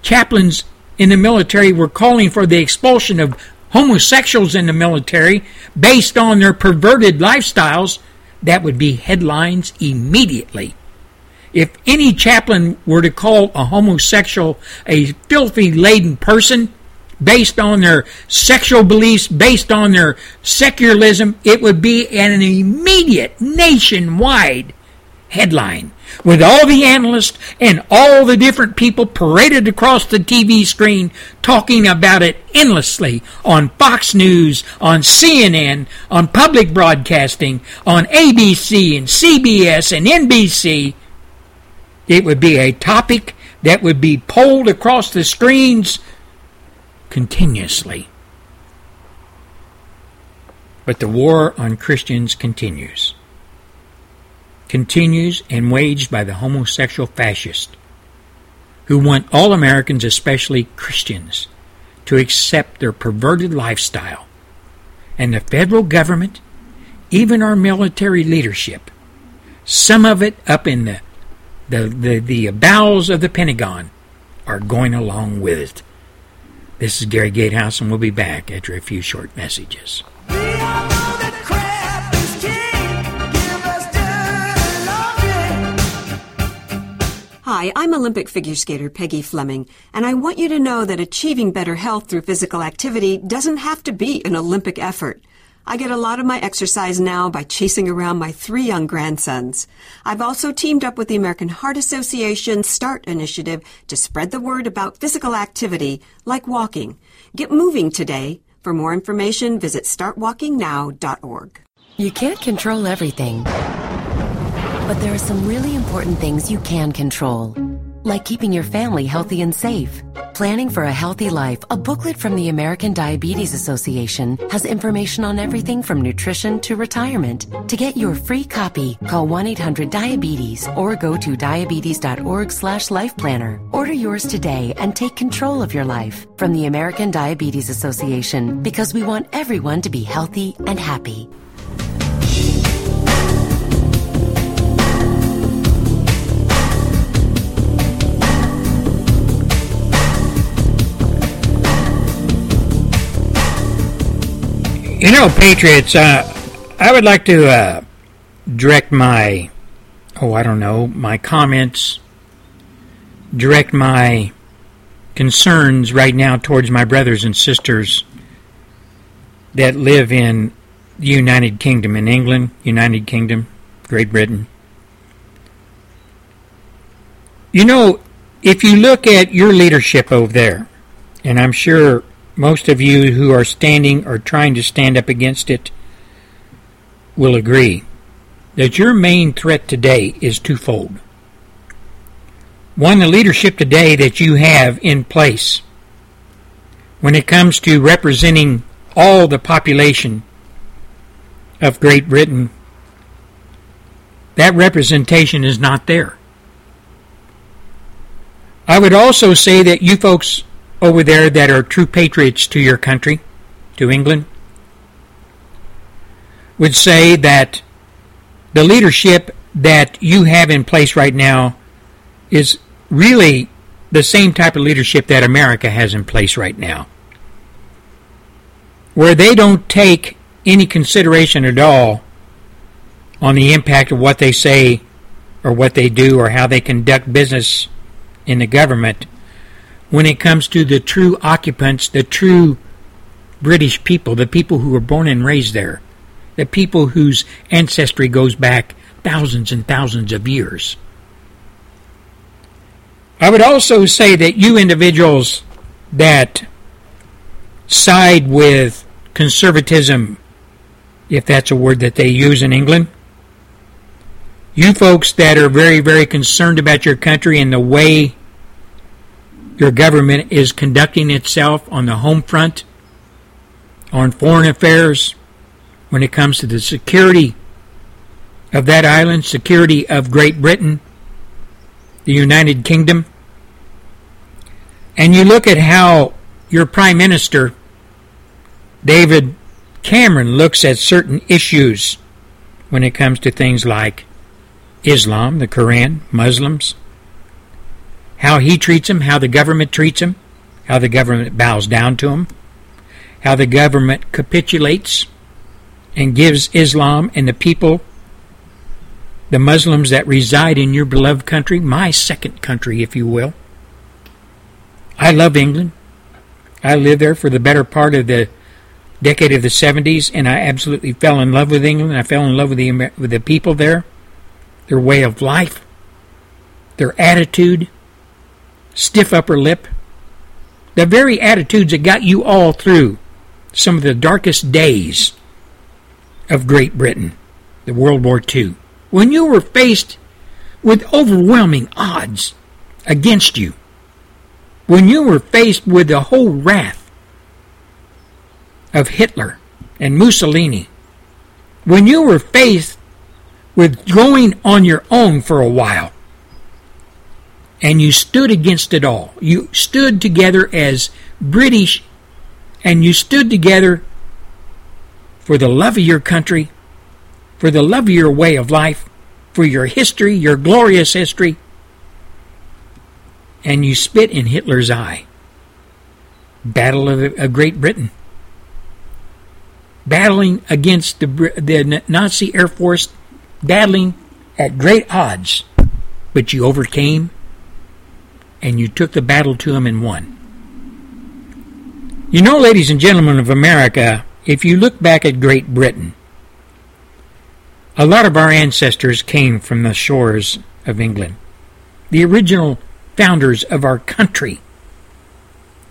chaplains in the military were calling for the expulsion of homosexuals in the military based on their perverted lifestyles, that would be headlines immediately. If any chaplain were to call a homosexual a filthy laden person, based on their sexual beliefs, based on their secularism, it would be an immediate nationwide headline with all the analysts and all the different people paraded across the TV screen talking about it endlessly on Fox News, on CNN, on public broadcasting, on ABC and CBS and NBC. It would be a topic that would be polled across the screens continuously. But the war on Christians continues continues and waged by the homosexual fascists who want all Americans, especially Christians, to accept their perverted lifestyle. And the federal government, even our military leadership, some of it up in the, the, the, the bowels of the Pentagon, are going along with it. This is Gary Gatehouse, and we'll be back after a few short messages. Hi, I'm Olympic figure skater Peggy Fleming, and I want you to know that achieving better health through physical activity doesn't have to be an Olympic effort. I get a lot of my exercise now by chasing around my three young grandsons. I've also teamed up with the American Heart Association START initiative to spread the word about physical activity, like walking. Get moving today. For more information, visit startwalkingnow.org. You can't control everything but there are some really important things you can control, like keeping your family healthy and safe. Planning for a Healthy Life, a booklet from the American Diabetes Association, has information on everything from nutrition to retirement. To get your free copy, call 1-800-DIABETES or go to diabetes.org slash life planner. Order yours today and take control of your life from the American Diabetes Association because we want everyone to be healthy and happy. You know, Patriots, uh, I would like to uh, direct my, oh, I don't know, my comments, direct my concerns right now towards my brothers and sisters that live in the United Kingdom, in England, United Kingdom, Great Britain. You know, if you look at your leadership over there, and I'm sure most of you who are standing or trying to stand up against it will agree that your main threat today is twofold. One, the leadership today that you have in place when it comes to representing all the population of Great Britain, that representation is not there. I would also say that you folks over there that are true patriots to your country, to England, would say that the leadership that you have in place right now is really the same type of leadership that America has in place right now, where they don't take any consideration at all on the impact of what they say or what they do or how they conduct business in the government when it comes to the true occupants, the true British people, the people who were born and raised there, the people whose ancestry goes back thousands and thousands of years. I would also say that you individuals that side with conservatism, if that's a word that they use in England, you folks that are very, very concerned about your country and the way your government is conducting itself on the home front, on foreign affairs, when it comes to the security of that island, security of Great Britain, the United Kingdom. And you look at how your Prime Minister, David Cameron, looks at certain issues when it comes to things like Islam, the Quran, Muslims, how he treats him, how the government treats him, how the government bows down to him, how the government capitulates and gives Islam and the people, the Muslims that reside in your beloved country, my second country, if you will. I love England. I lived there for the better part of the decade of the 70s, and I absolutely fell in love with England. I fell in love with the with the people there, their way of life, their attitude, stiff upper lip, the very attitudes that got you all through some of the darkest days of Great Britain, the World War II, when you were faced with overwhelming odds against you, when you were faced with the whole wrath of Hitler and Mussolini, when you were faced with going on your own for a while, and you stood against it all. You stood together as British, and you stood together for the love of your country, for the love of your way of life, for your history, your glorious history, and you spit in Hitler's eye. Battle of, of Great Britain. Battling against the, the Nazi Air Force, battling at great odds, but you overcame and you took the battle to him and won. You know, ladies and gentlemen of America, if you look back at Great Britain, a lot of our ancestors came from the shores of England. The original founders of our country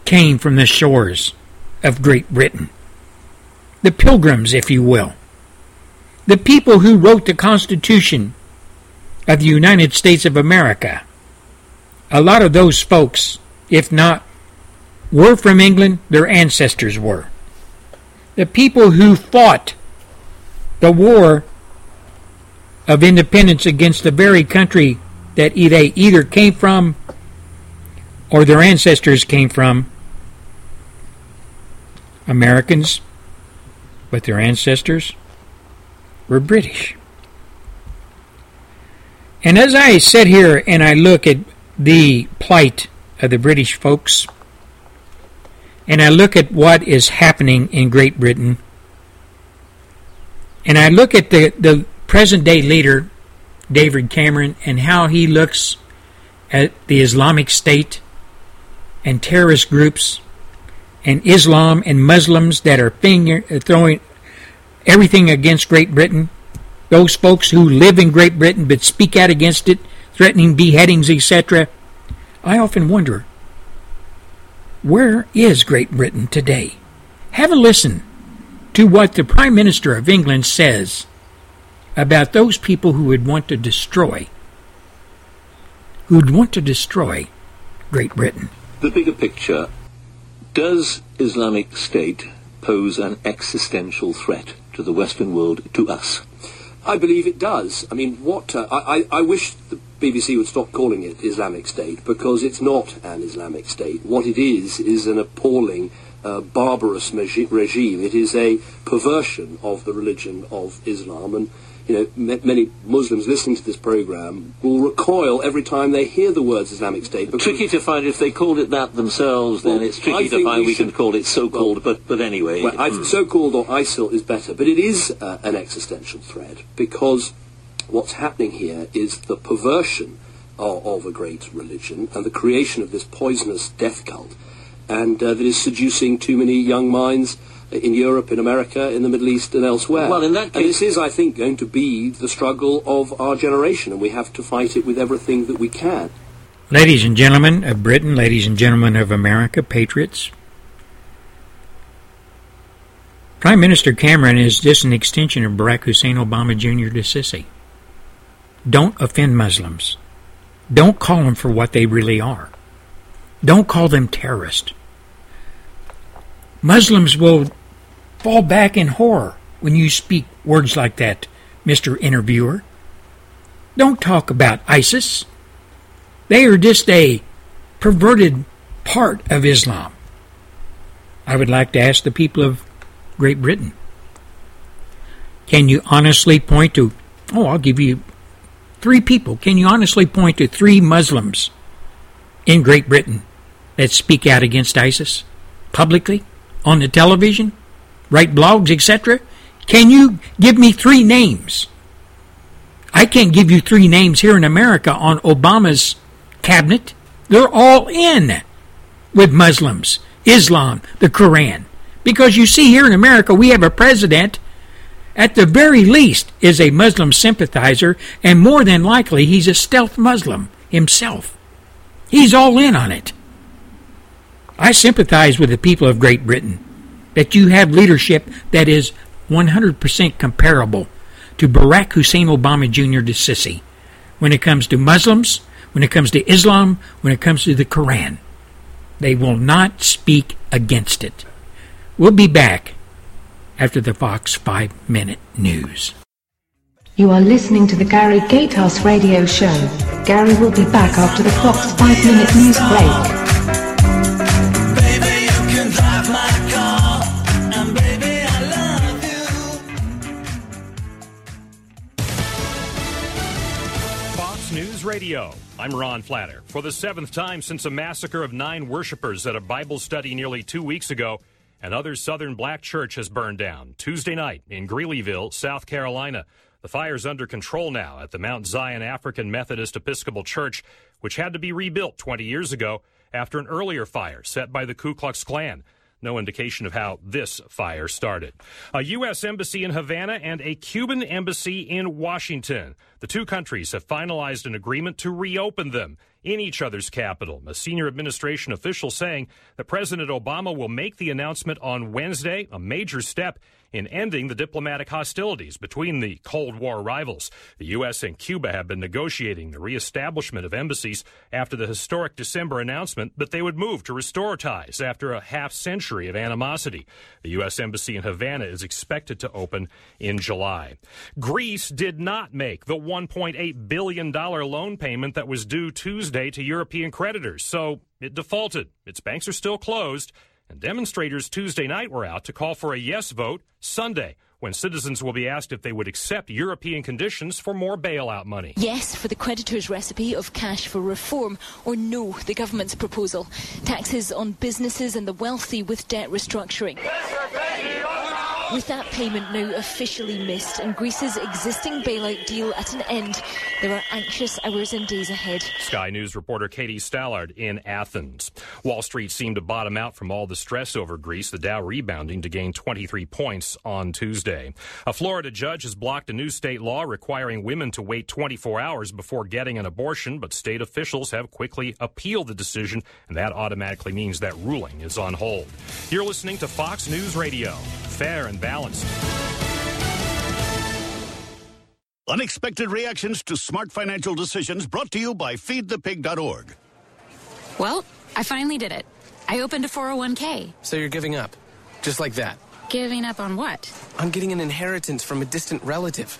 came from the shores of Great Britain. The pilgrims, if you will. The people who wrote the Constitution of the United States of America a lot of those folks, if not were from England, their ancestors were. The people who fought the war of independence against the very country that they either came from or their ancestors came from, Americans, but their ancestors were British. And as I sit here and I look at the plight of the British folks, and I look at what is happening in Great Britain, and I look at the, the present day leader, David Cameron, and how he looks at the Islamic State and terrorist groups and Islam and Muslims that are finger, uh, throwing everything against Great Britain, those folks who live in Great Britain but speak out against it threatening beheadings, etc. I often wonder where is Great Britain today? Have a listen to what the Prime Minister of England says about those people who would want to destroy who would want to destroy Great Britain. The bigger picture does Islamic State pose an existential threat to the Western world, to us? I believe it does. I mean, what uh, I, I wish the BBC would stop calling it Islamic State because it's not an Islamic State. What it is is an appalling, uh, barbarous regime. It is a perversion of the religion of Islam, and you know, many Muslims listening to this program will recoil every time they hear the words Islamic State. It's tricky to find if they called it that themselves. Well, then it's tricky to find we, we can call it so-called. Well, but but anyway, well, mm. so-called or ISIL is better. But it is uh, an existential threat because what's happening here is the perversion of, of, a great religion and the creation of this poisonous death cult, and uh, that is seducing too many young minds in Europe, in America, in the Middle East, and elsewhere. Well, in that case, and this is, I think, going to be the struggle of our generation, and we have to fight it with everything that we can. Ladies and gentlemen of Britain, ladies and gentlemen of America, patriots, Prime Minister Cameron is just an extension of Barack Hussein Obama Jr. to Sisi. Don't offend Muslims. Don't call them for what they really are. Don't call them terrorists. Muslims will fall back in horror when you speak words like that, Mr. Interviewer. Don't talk about ISIS. They are just a perverted part of Islam. I would like to ask the people of Great Britain can you honestly point to, oh, I'll give you three people. Can you honestly point to three Muslims in Great Britain that speak out against ISIS publicly? on the television, write blogs, etc. Can you give me three names? I can't give you three names here in America on Obama's cabinet. They're all in with Muslims. Islam, the Koran. Because you see, here in America, we have a president, at the very least, is a Muslim sympathizer, and more than likely, he's a stealth Muslim himself. He's all in on it. I sympathize with the people of Great Britain that you have leadership that is 100% comparable to Barack Hussein Obama Jr. to Sisi when it comes to Muslims, when it comes to Islam, when it comes to the Quran. They will not speak against it. We'll be back after the Fox 5 Minute News. You are listening to the Gary Gatehouse Radio Show. Gary will be back after the Fox 5 Minute News break. Fox News Radio. I'm Ron Flatter. For the seventh time since a massacre of nine worshippers at a Bible study nearly two weeks ago, another Southern black church has burned down Tuesday night in Greeleyville, South Carolina. The fire's under control now at the Mount Zion African Methodist Episcopal Church, which had to be rebuilt 20 years ago after an earlier fire set by the Ku Klux Klan. No indication of how this fire started. A U.S. embassy in Havana and a Cuban embassy in Washington. The two countries have finalized an agreement to reopen them in each other's capital. A senior administration official saying that President Obama will make the announcement on Wednesday, a major step in ending the diplomatic hostilities between the Cold War rivals. The U.S. and Cuba have been negotiating the reestablishment of embassies after the historic December announcement that they would move to restore ties after a half century of animosity. The U.S. Embassy in Havana is expected to open in July. Greece did not make the $1.8 billion loan payment that was due Tuesday to European creditors, so it defaulted. Its banks are still closed. And demonstrators Tuesday night were out to call for a yes vote Sunday, when citizens will be asked if they would accept European conditions for more bailout money. Yes for the creditors' recipe of cash for reform, or no, the government's proposal. Taxes on businesses and the wealthy with debt restructuring. With that payment now officially missed and Greece's existing bailout deal at an end, there are anxious hours and days ahead. Sky News reporter Katie Stallard in Athens. Wall Street seemed to bottom out from all the stress over Greece, the Dow rebounding to gain 23 points on Tuesday. A Florida judge has blocked a new state law requiring women to wait 24 hours before getting an abortion, but state officials have quickly appealed the decision, and that automatically means that ruling is on hold. You're listening to Fox News Radio. Fair and balanced. Unexpected reactions to smart financial decisions brought to you by feedthepig.org. Well, I finally did it. I opened a 401k. So you're giving up? Just like that? Giving up on what? On getting an inheritance from a distant relative.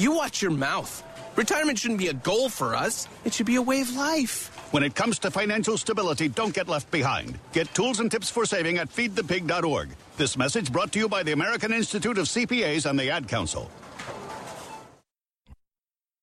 You watch your mouth. Retirement shouldn't be a goal for us. It should be a way of life. When it comes to financial stability, don't get left behind. Get tools and tips for saving at feedthepig.org. This message brought to you by the American Institute of CPAs and the Ad Council.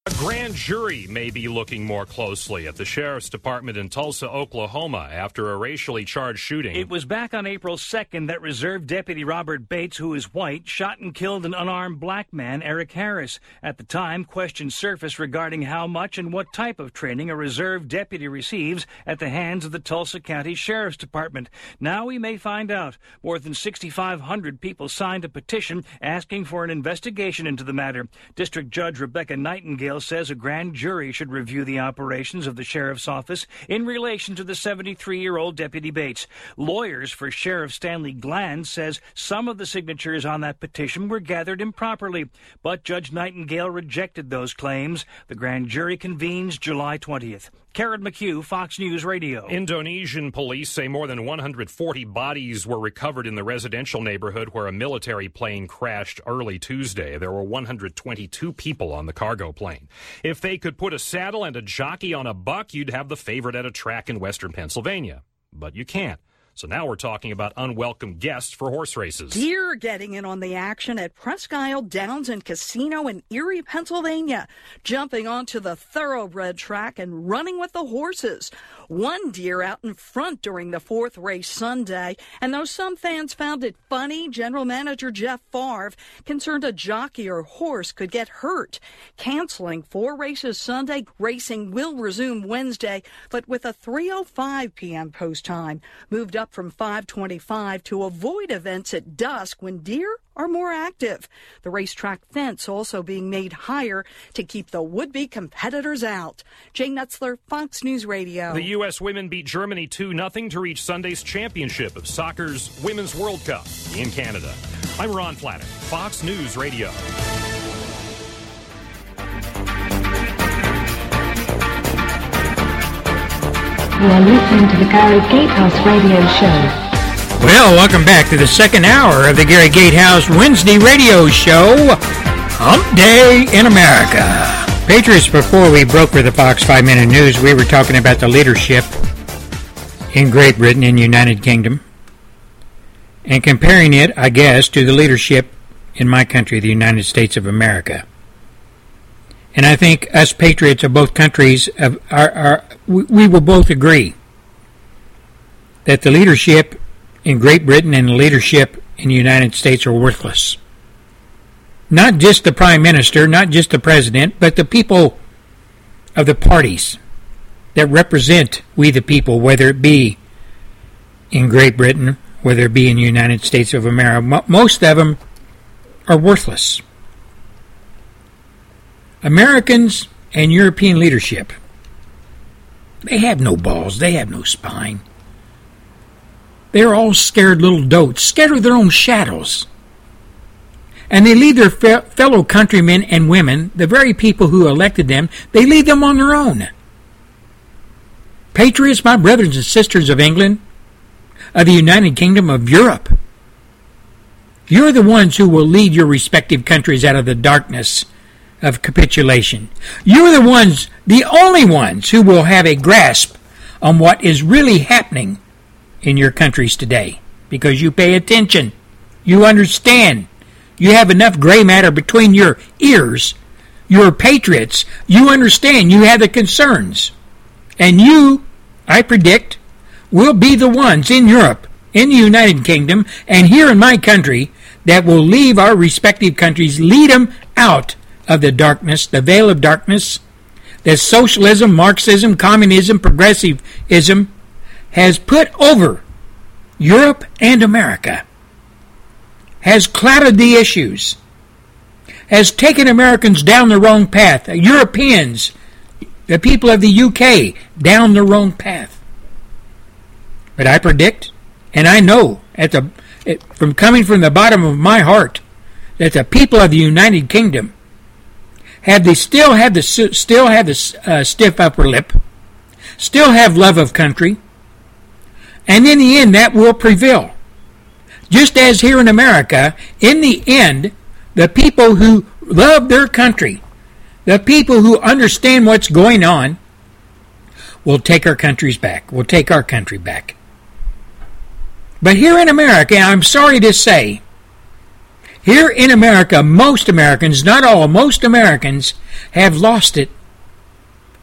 A grand jury may be looking more closely at the sheriff's department in Tulsa, Oklahoma, after a racially charged shooting. It was back on April 2nd that Reserve Deputy Robert Bates, who is white, shot and killed an unarmed black man, Eric Harris. At the time, questions surfaced regarding how much and what type of training a reserve deputy receives at the hands of the Tulsa County Sheriff's Department. Now we may find out. More than 6,500 people signed a petition asking for an investigation into the matter. District Judge Rebecca Nightingale says a grand jury should review the operations of the sheriff's office in relation to the 73 year old Deputy Bates. Lawyers for Sheriff Stanley Glanz says some of the signatures on that petition were gathered improperly, but Judge Nightingale rejected those claims. The grand jury convenes July 20th. Karen McHugh, Fox News Radio. Indonesian police say more than 140 bodies were recovered in the residential neighborhood where a military plane crashed early Tuesday. There were 122 people on the cargo plane. If they could put a saddle and a jockey on a buck, you'd have the favorite at a track in western Pennsylvania. But you can't. So now we're talking about unwelcome guests for horse races. Deer getting in on the action at Presque Isle Downs and Casino in Erie, Pennsylvania, jumping onto the thoroughbred track and running with the horses. One deer out in front during the fourth race Sunday, and though some fans found it funny, General Manager Jeff Favre concerned a jockey or horse could get hurt. Canceling four races Sunday, racing will resume Wednesday, but with a 3:05 p.m. post time, moved up from 5:25 to avoid events at dusk when deer are more active. The racetrack fence also being made higher to keep the would-be competitors out. Jay Nutzler, Fox News Radio. The U.S. women beat Germany 2 0 to reach Sunday's championship of soccer's Women's World Cup in Canada. I'm Ron Flatter, Fox News Radio. You are listening to the Gary Gatehouse Radio Show. Well, welcome back to the second hour of the Gary Gatehouse Wednesday radio show, Hump Day in America. Patriots, before we broke for the Fox 5 Minute News, we were talking about the leadership in Great Britain and United Kingdom and comparing it, I guess, to the leadership in my country, the United States of America. And I think us patriots of both countries are, are we, we will both agree that the leadership in Great Britain and the leadership in the United States are worthless. Not just the Prime Minister, not just the President, but the people of the parties that represent we the people, whether it be in Great Britain, whether it be in the United States of America. Most of them are worthless. Americans and European leadership, they have no balls, they have no spine. They're all scared little dotes, scared of their own shadows. And they leave their fe- fellow countrymen and women, the very people who elected them, they leave them on their own. Patriots, my brothers and sisters of England, of the United Kingdom of Europe, you're the ones who will lead your respective countries out of the darkness of capitulation. You're the ones, the only ones, who will have a grasp on what is really happening in your countries today because you pay attention. You understand. You have enough gray matter between your ears. You're patriots. You understand. You have the concerns. And you, I predict, will be the ones in Europe, in the United Kingdom, and here in my country that will leave our respective countries, lead them out of the darkness, the veil of darkness, that socialism, Marxism, communism, progressivism has put over Europe and America, has clouded the issues, has taken Americans down the wrong path, Europeans, the people of the UK, down the wrong path. But I predict, and I know at the, from coming from the bottom of my heart, that the people of the United Kingdom have they still have the still have the uh, stiff upper lip, still have love of country, and in the end that will prevail. Just as here in America, in the end, the people who love their country, the people who understand what's going on, will take our countries back. Will take our country back. But here in America, I'm sorry to say, here in America, most Americans, not all, most Americans have lost it,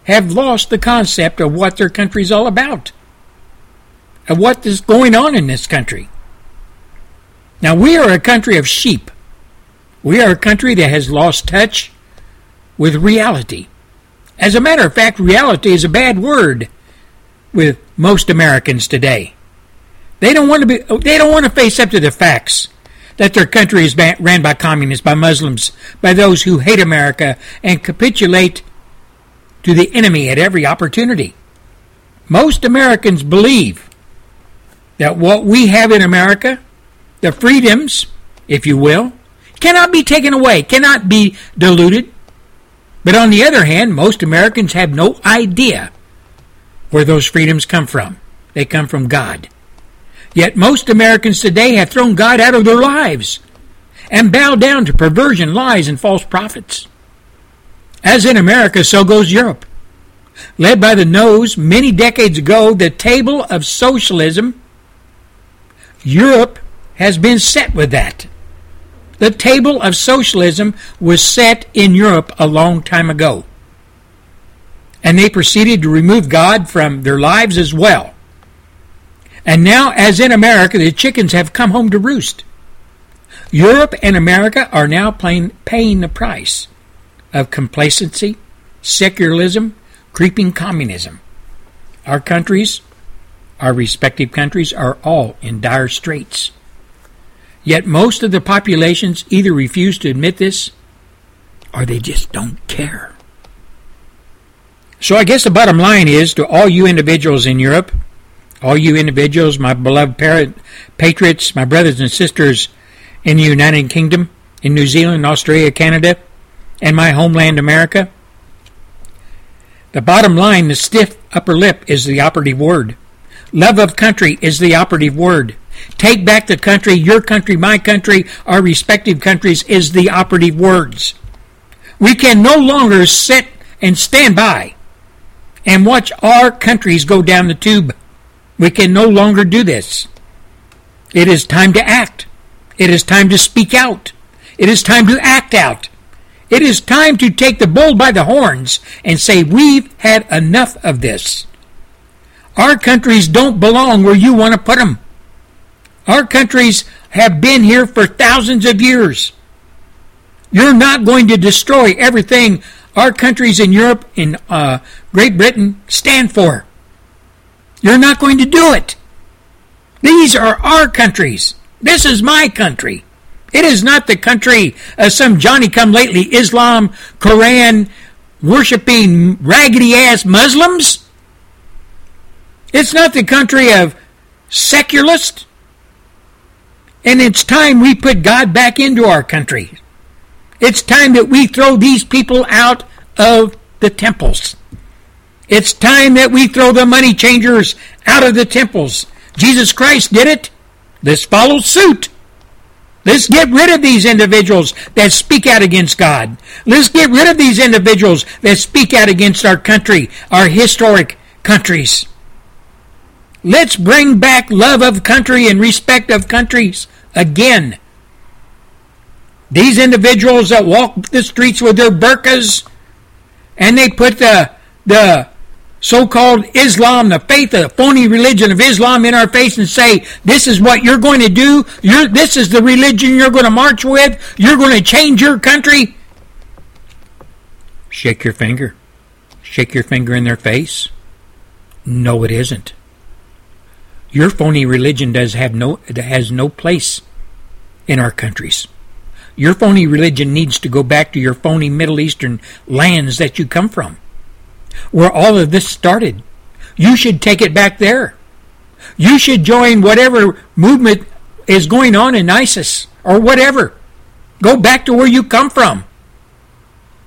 have lost the concept of what their country's all about, of what is going on in this country. Now, we are a country of sheep. We are a country that has lost touch with reality. As a matter of fact, reality is a bad word with most Americans today. They don't want to be they don't want to face up to the facts that their country is ran by communists, by Muslims, by those who hate America and capitulate to the enemy at every opportunity. Most Americans believe that what we have in America, the freedoms, if you will, cannot be taken away, cannot be diluted. But on the other hand, most Americans have no idea where those freedoms come from. They come from God. Yet most Americans today have thrown God out of their lives and bow down to perversion, lies, and false prophets. As in America, so goes Europe. Led by the nose many decades ago, the table of socialism Europe has been set with that. The table of socialism was set in Europe a long time ago. And they proceeded to remove God from their lives as well. And now, as in America, the chickens have come home to roost. Europe and America are now playing, paying the price of complacency, secularism, creeping communism. Our countries, our respective countries, are all in dire straits. Yet most of the populations either refuse to admit this or they just don't care. So I guess the bottom line is to all you individuals in Europe, all you individuals, my beloved parent, patriots, my brothers and sisters in the United Kingdom, in New Zealand, Australia, Canada, and my homeland America, the bottom line, the stiff upper lip, is the operative word. Love of country is the operative word. Take back the country, your country, my country, our respective countries is the operative words. We can no longer sit and stand by and watch our countries go down the tube. We can no longer do this. It is time to act. It is time to speak out. It is time to act out. It is time to take the bull by the horns and say, We've had enough of this. Our countries don't belong where you want to put them. Our countries have been here for thousands of years. You're not going to destroy everything our countries in Europe, in uh, Great Britain, stand for. You're not going to do it. These are our countries. This is my country. It is not the country of some Johnny come lately Islam, Koran, worshipping raggedy ass Muslims. It's not the country of secularists. And it's time we put God back into our country. It's time that we throw these people out of the temples. It's time that we throw the money changers out of the temples. Jesus Christ did it. Let's follow suit. Let's get rid of these individuals that speak out against God. Let's get rid of these individuals that speak out against our country, our historic countries. Let's bring back love of country and respect of countries again. These individuals that walk the streets with their burqas and they put the the so-called Islam, the faith, the phony religion of Islam in our face and say, this is what you're going to do. You're, this is the religion you're going to march with. You're going to change your country. Shake your finger. Shake your finger in their face. No, it isn't. Your phony religion does have no has no place in our countries. Your phony religion needs to go back to your phony Middle Eastern lands that you come from where all of this started. You should take it back there. You should join whatever movement is going on in ISIS or whatever. Go back to where you come from.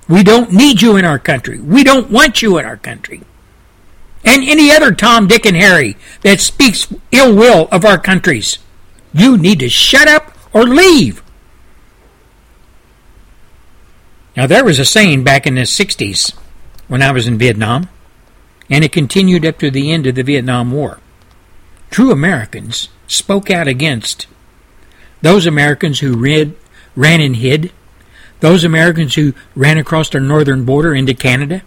We don't need you in our country. We don't want you in our country. And any other Tom, Dick, and Harry that speaks ill will of our countries, you need to shut up or leave. Now, there was a saying back in the 60s when I was in Vietnam, and it continued up to the end of the Vietnam War. True Americans spoke out against those Americans who read, ran and hid, those Americans who ran across our northern border into Canada,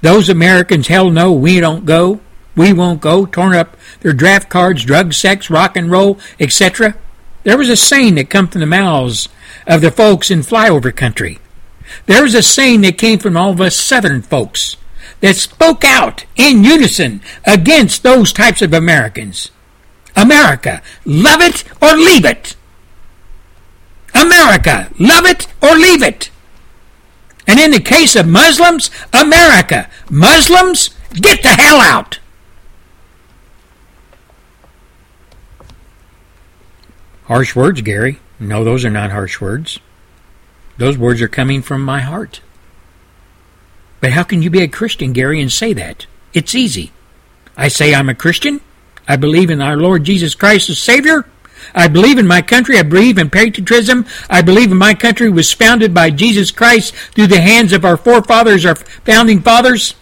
those Americans, hell no, we don't go, we won't go, torn up their draft cards, drug, sex, rock and roll, etc. There was a saying that come from the mouths of the folks in flyover country. There was a saying that came from all of us Southern folks that spoke out in unison against those types of Americans. America, love it or leave it. America, love it or leave it. And in the case of Muslims, America, Muslims, get the hell out. Harsh words, Gary. No, those are not harsh words. Those words are coming from my heart. But how can you be a Christian, Gary, and say that? It's easy. I say I'm a Christian. I believe in our Lord Jesus Christ as Savior. I believe in my country. I believe in patriotism. I believe in my country was founded by Jesus Christ through the hands of our forefathers, our founding fathers.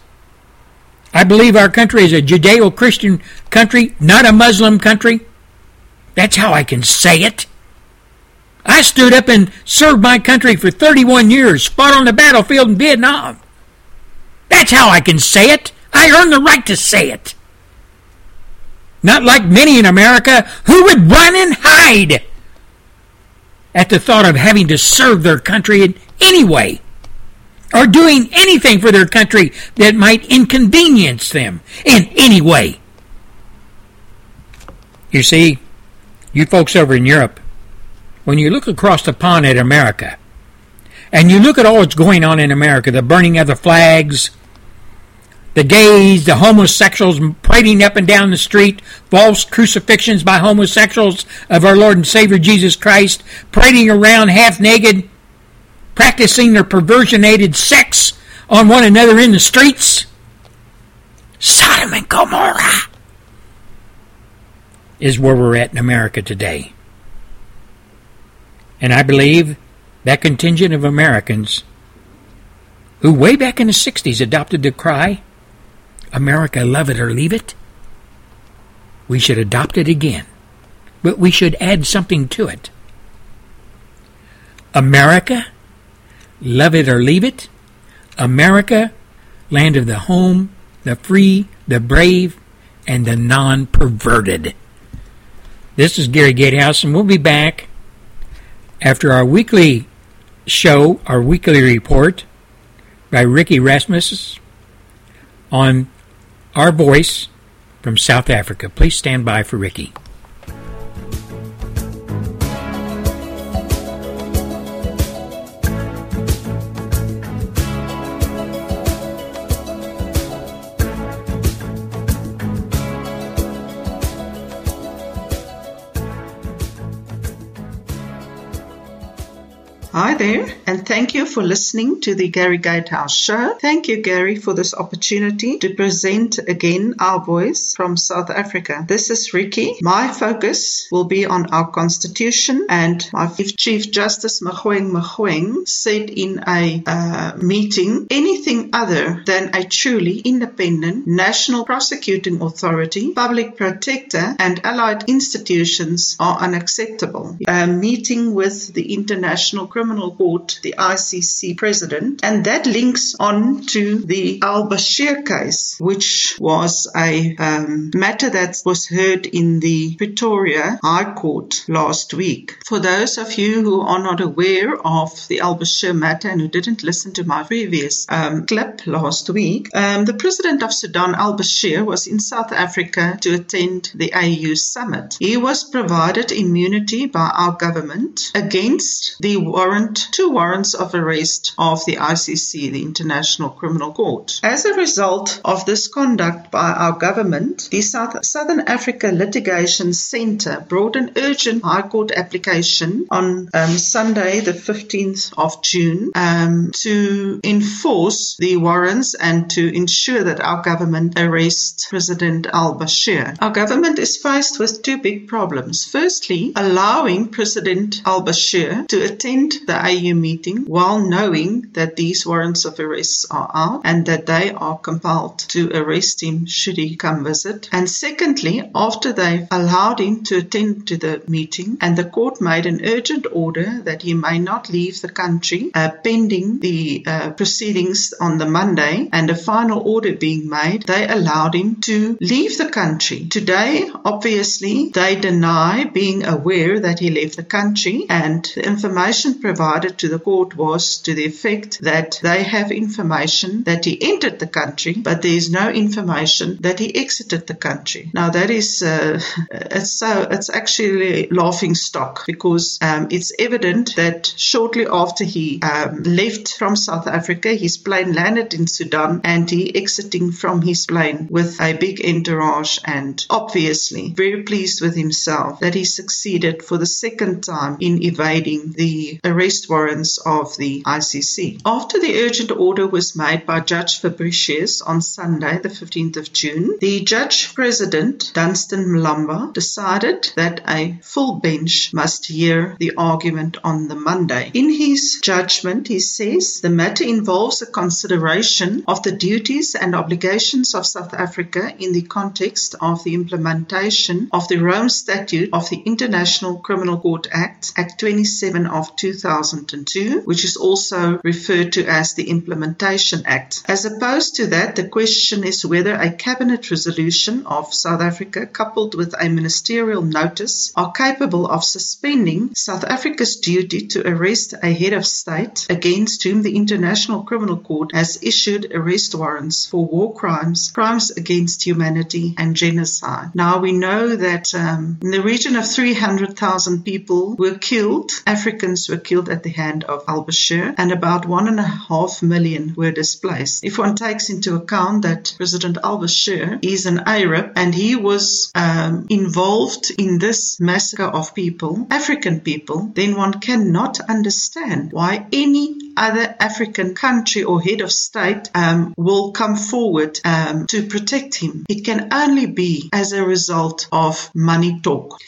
I believe our country is a Judeo Christian country, not a Muslim country. That's how I can say it. I stood up and served my country for 31 years, fought on the battlefield in Vietnam. That's how I can say it. I earn the right to say it. Not like many in America who would run and hide at the thought of having to serve their country in any way or doing anything for their country that might inconvenience them in any way. You see, you folks over in Europe, when you look across the pond at America, and you look at all that's going on in America, the burning of the flags, the gays, the homosexuals parading up and down the street, false crucifixions by homosexuals of our Lord and Savior Jesus Christ, parading around half naked, practicing their perversionated sex on one another in the streets. Sodom and Gomorrah is where we're at in America today. And I believe that contingent of Americans who way back in the 60s adopted the cry, America love it or leave it, we should adopt it again. But we should add something to it. America, love it or leave it, America, land of the home, the free, the brave, and the non perverted. This is Gary Gatehouse, and we'll be back after our weekly show, our weekly report by Ricky Rasmus on Our Voice from South Africa. Please stand by for Ricky. Hi there, and thank you for listening to the Gary Gatehouse Show. Thank you, Gary, for this opportunity to present again our voice from South Africa. This is Ricky. My focus will be on our Constitution, and my Chief Justice Mogoeng Mogoeng said in a uh, meeting anything other than a truly independent national prosecuting authority, public protector, and allied institutions are unacceptable. A meeting with the International Criminal The ICC president, and that links on to the Al Bashir case, which was a um, matter that was heard in the Pretoria High Court last week. For those of you who are not aware of the Al Bashir matter and who didn't listen to my previous um, clip last week, um, the president of Sudan, Al Bashir, was in South Africa to attend the AU summit. He was provided immunity by our government against the warrant, two warrants of arrest of the ICC, the International Criminal Court. As a result of this conduct by our government, the South, Southern Africa Litigation Centre brought an urgent High Court application on um, Sunday, the 15th of June, um, to enforce the warrants and to ensure that our government arrests President al Bashir. Our government is faced with two big problems. Firstly, allowing President al Bashir to attend the AU meeting while knowing that these warrants of arrest are out and that they are compelled to arrest him should he come visit. And secondly, after they've allowed him to attend to the meeting and the court made an urgent order that he may not leave the country uh, pending the uh, proceedings on the Monday and a final order being made, they allowed him to leave the country. Today, obviously, they deny being aware that he left the country and the information provided to the court was to the effect that they have information that he entered the country, but there is no information that he exited the country. Now that is uh, it's so it's actually laughing stock because um, it's evident that shortly after he um, left from South Africa, his plane landed in Sudan and he exiting from his plane with a big entourage and obviously very pleased with himself that he succeeded for the second time in evading the arrest arrest warrants of the ICC. After the urgent order was made by Judge Fabricius on Sunday, the 15th of June, the judge president, Dunstan Mlambo, decided that a full bench must hear the argument on the Monday. In his judgment, he says the matter involves a consideration of the duties and obligations of South Africa in the context of the implementation of the Rome Statute of the International Criminal Court Act, Act 27 of 2002, which is also referred to as the Implementation Act. As opposed to that, the question is whether a cabinet resolution of South Africa coupled with a ministerial notice are capable of suspending South Africa's duty to arrest a head of state against whom the International Criminal Court has issued arrest warrants for war crimes, crimes against humanity, and genocide. Now we know that um, in the region of 300,000 people were killed, Africans were killed at the hand of al Bashir, and about one and a half million were displaced. If one takes into account that President al Bashir is an Arab and he was um, involved in this massacre of people, African people, then one cannot understand why any other African country or head of state um, will come forward um, to protect him. It can only be as a result of money talk.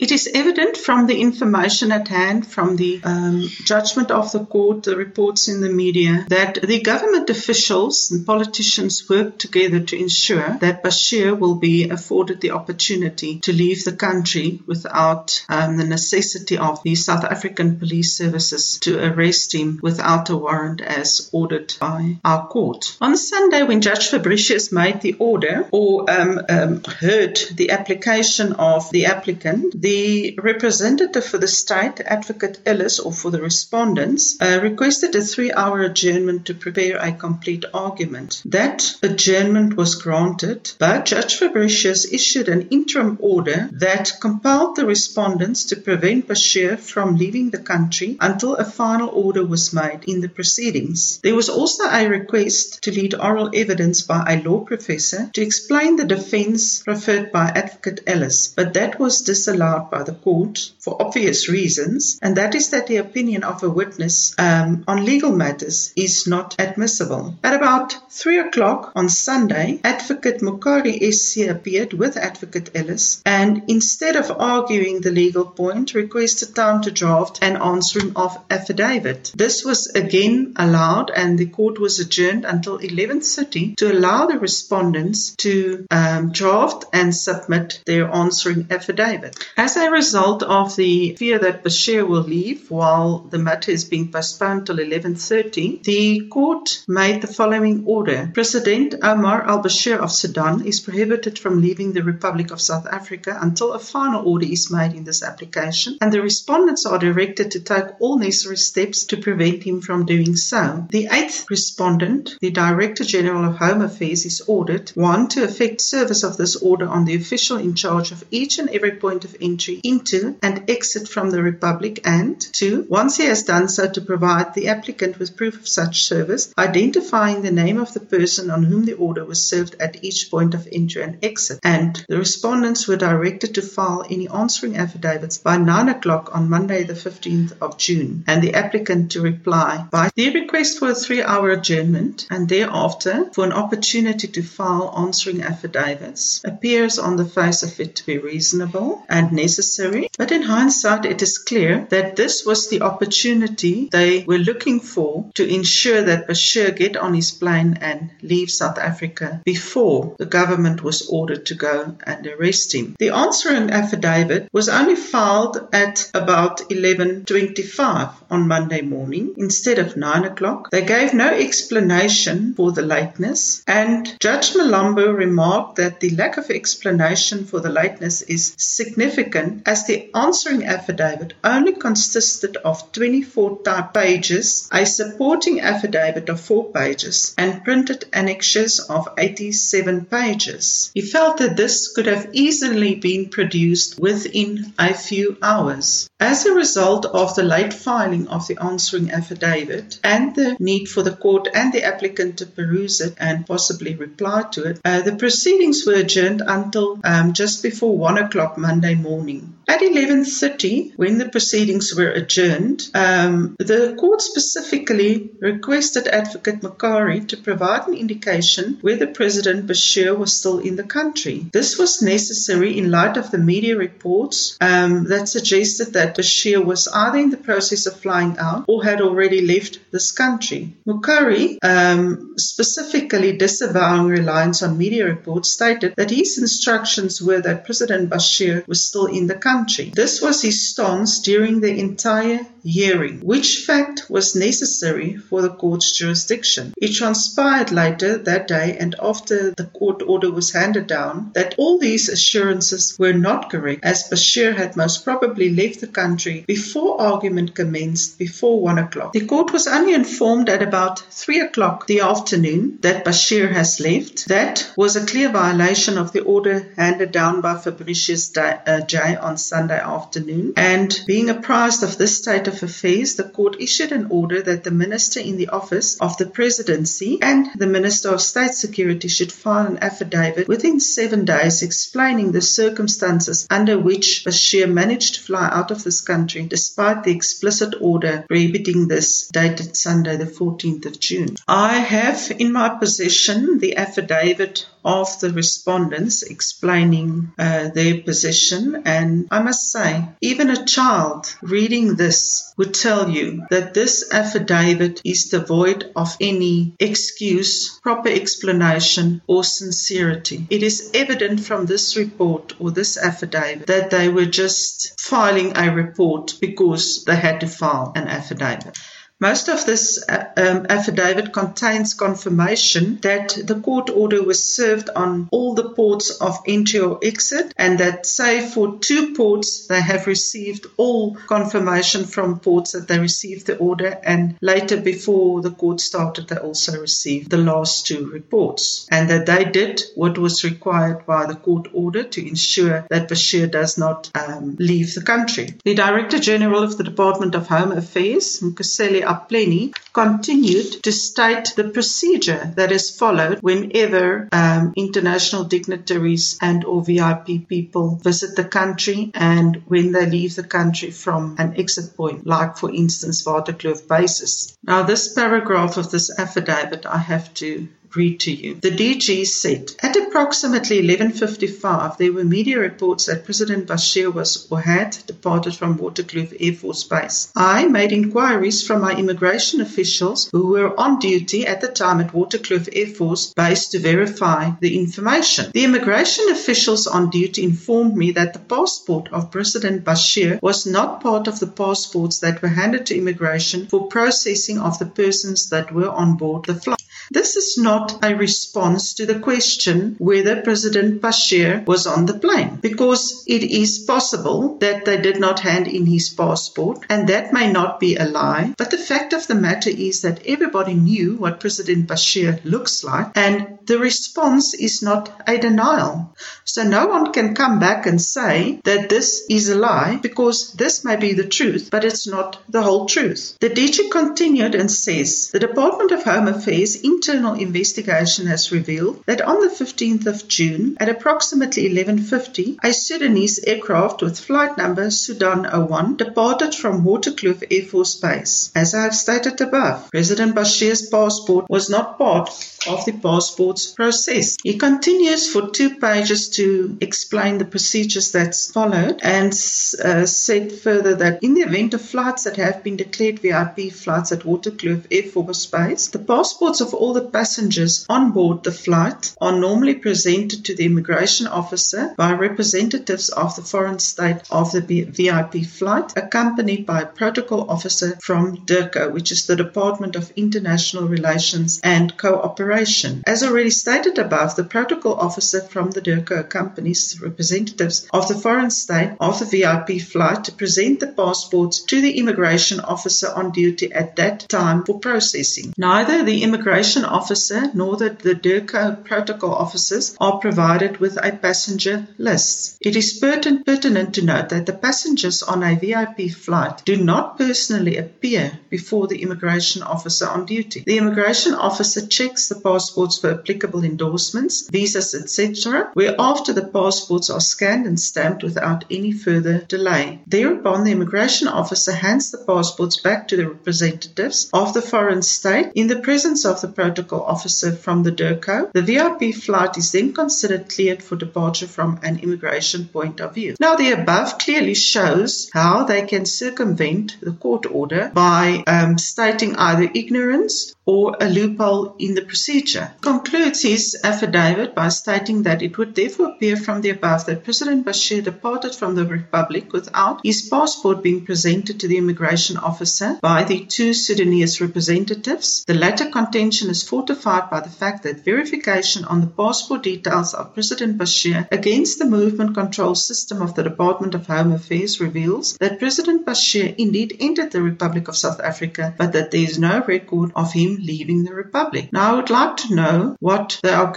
It is evident from the information at hand, from the um, judgment of the court, the reports in the media, that the government officials and politicians work together to ensure that Bashir will be afforded the opportunity to leave the country without um, the necessity of the South African police services to arrest him without a warrant as ordered by our court. On Sunday, when Judge Fabricius made the order or um, um heard the application of the applicant, the the representative for the state, Advocate Ellis, or for the respondents, uh, requested a three hour adjournment to prepare a complete argument. That adjournment was granted, but Judge Fabricius issued an interim order that compelled the respondents to prevent Bashir from leaving the country until a final order was made in the proceedings. There was also a request to lead oral evidence by a law professor to explain the defense preferred by Advocate Ellis, but that was disallowed by the court for obvious reasons, and that is that the opinion of a witness um, on legal matters is not admissible. At about three o'clock on Sunday, Advocate Mokhari SC appeared with Advocate Ellis, and instead of arguing the legal point, requested time to draft an answering of affidavit. This was again allowed, and the court was adjourned until 11:30 to allow the respondents to um, draft and submit their answering affidavit. As a result of the fear that Bashir will leave while the matter is being postponed till 11:30, the court made the following order: President Omar al-Bashir of Sudan is prohibited from leaving the Republic of South Africa until a final order is made in this application, and the respondents are directed to take all necessary steps to prevent him from doing so. The eighth respondent, the Director General of Home Affairs, is ordered one to effect service of this order on the official in charge of each and every point of entry into and exit from the Republic and, two, once he has done so to provide the applicant with proof of such service, identifying the name of the person on whom the order was served at each point of entry and exit. And the respondents were directed to file any answering affidavits by 9 o'clock on Monday the 15th of June and the applicant to reply by the request for a three-hour adjournment and thereafter for an opportunity to file answering affidavits appears on the face of it to be reasonable and necessary. But in hindsight, it is clear that this was the opportunity they were looking for to ensure that Bashir get on his plane and leave South Africa before the government was ordered to go and arrest him. The answering affidavit was only filed at about 11.25 on Monday morning instead of 9 o'clock. They gave no explanation for the lateness and Judge Mlambo remarked that the lack of explanation for the lateness is significant as the answering affidavit only consisted of 24 type pages, a supporting affidavit of 4 pages, and printed annexes of 87 pages. He felt that this could have easily been produced within a few hours. As a result of the late filing of the answering affidavit and the need for the court and the applicant to peruse it and possibly reply to it, uh, the proceedings were adjourned until um, just before 1 o'clock Monday morning morning. At 11.30, when the proceedings were adjourned, um, the court specifically requested Advocate Mokhari to provide an indication whether President Bashir was still in the country. This was necessary in light of the media reports um, that suggested that Bashir was either in the process of flying out or had already left this country. Mokhari, um, specifically disavowing reliance on media reports, stated that his instructions were that President Bashir was still in the country. This was his stance during the entire hearing, which fact was necessary for the court's jurisdiction. It transpired later that day and after the court order was handed down that all these assurances were not correct, as Bashir had most probably left the country before argument commenced before one o'clock. The court was only informed at about three o'clock the afternoon that Bashir has left. That was a clear violation of the order handed down by Fabricius uh, J on Sunday afternoon. And being apprised of this state of affairs, the court issued an order that the minister in the office of the presidency and the minister of state security should file an affidavit within seven days explaining the circumstances under which Bashir managed to fly out of this country despite the explicit order prohibiting this dated Sunday the 14th of June. I have in my possession the affidavit of the respondents explaining uh, their position. And I must say, even a child reading this would tell you that this affidavit is devoid of any excuse, proper explanation, or sincerity. It is evident from this report or this affidavit that they were just filing a report because they had to file an affidavit. Most of this uh, um, affidavit contains confirmation that the court order was served on all the ports of entry or exit, and that, save for two ports, they have received all confirmation from ports that they received the order, and later, before the court started, they also received the last two reports, and that they did what was required by the court order to ensure that Bashir does not um, leave the country. The Director General of the Department of Home Affairs, Mkuseli Apleni continued to state the procedure that is followed whenever um, international dignitaries and or VIP people visit the country and when they leave the country from an exit point, like for instance Waterkloof basis. Now this paragraph of this affidavit I have to read to you. The DG said, at approximately 11.55, there were media reports that President Bashir was or had departed from Waterkloof Air Force Base. I made inquiries from my immigration officials who were on duty at the time at Waterkloof Air Force Base to verify the information. The immigration officials on duty informed me that the passport of President Bashir was not part of the passports that were handed to immigration for processing of the persons that were on board the flight. This is not a response to the question whether President Bashir was on the plane, because it is possible that they did not hand in his passport, and that may not be a lie. But the fact of the matter is that everybody knew what President Bashir looks like, and the response is not a denial. So no one can come back and say that this is a lie, because this may be the truth, but it's not the whole truth. The DG continued and says the Department of Home Affairs internal investigation has revealed that on the 15th of June at approximately 11:50, a Sudanese aircraft with flight number Sudan 01 departed from Waterkloof Air Force Base. As I have stated above, President Bashir's passport was not part of the passport's process. He continues for two pages to explain the procedures that's followed and uh, said further that in the event of flights that have been declared VIP flights at Waterkloof Air Force Base, the passports of all all the passengers on board the flight are normally presented to the immigration officer by representatives of the foreign state of the VIP flight, accompanied by a protocol officer from DIRCO, which is the Department of International Relations and Cooperation. As already stated above, the protocol officer from the DIRCO accompanies representatives of the foreign state of the VIP flight to present the passports to the immigration officer on duty at that time for processing. Neither the immigration officer nor the, the DIRCO protocol officers are provided with a passenger list. It is pertinent, pertinent to note that the passengers on a VIP flight do not personally appear before the immigration officer on duty. The immigration officer checks the passports for applicable endorsements, visas, etc., whereafter the passports are scanned and stamped without any further delay. Thereupon, the immigration officer hands the passports back to the representatives of the foreign state in the presence of the protocol officer from the DIRCO. The VIP flight is then considered cleared for departure from an immigration point of view. Now, the above clearly shows how they can circumvent the court order by um, stating either ignorance or a loophole in the procedure. Concludes his affidavit by stating that it would therefore appear from the above that President Bashir departed from the Republic without his passport being presented to the immigration officer by the two Sudanese representatives. The latter contention is fortified by the fact that verification on the passport details of President Bashir against the movement control system of the Department of Home Affairs reveals that President Bashir indeed entered the Republic of South Africa, but that there is no record of him leaving the Republic. Now, I would like to know what they are,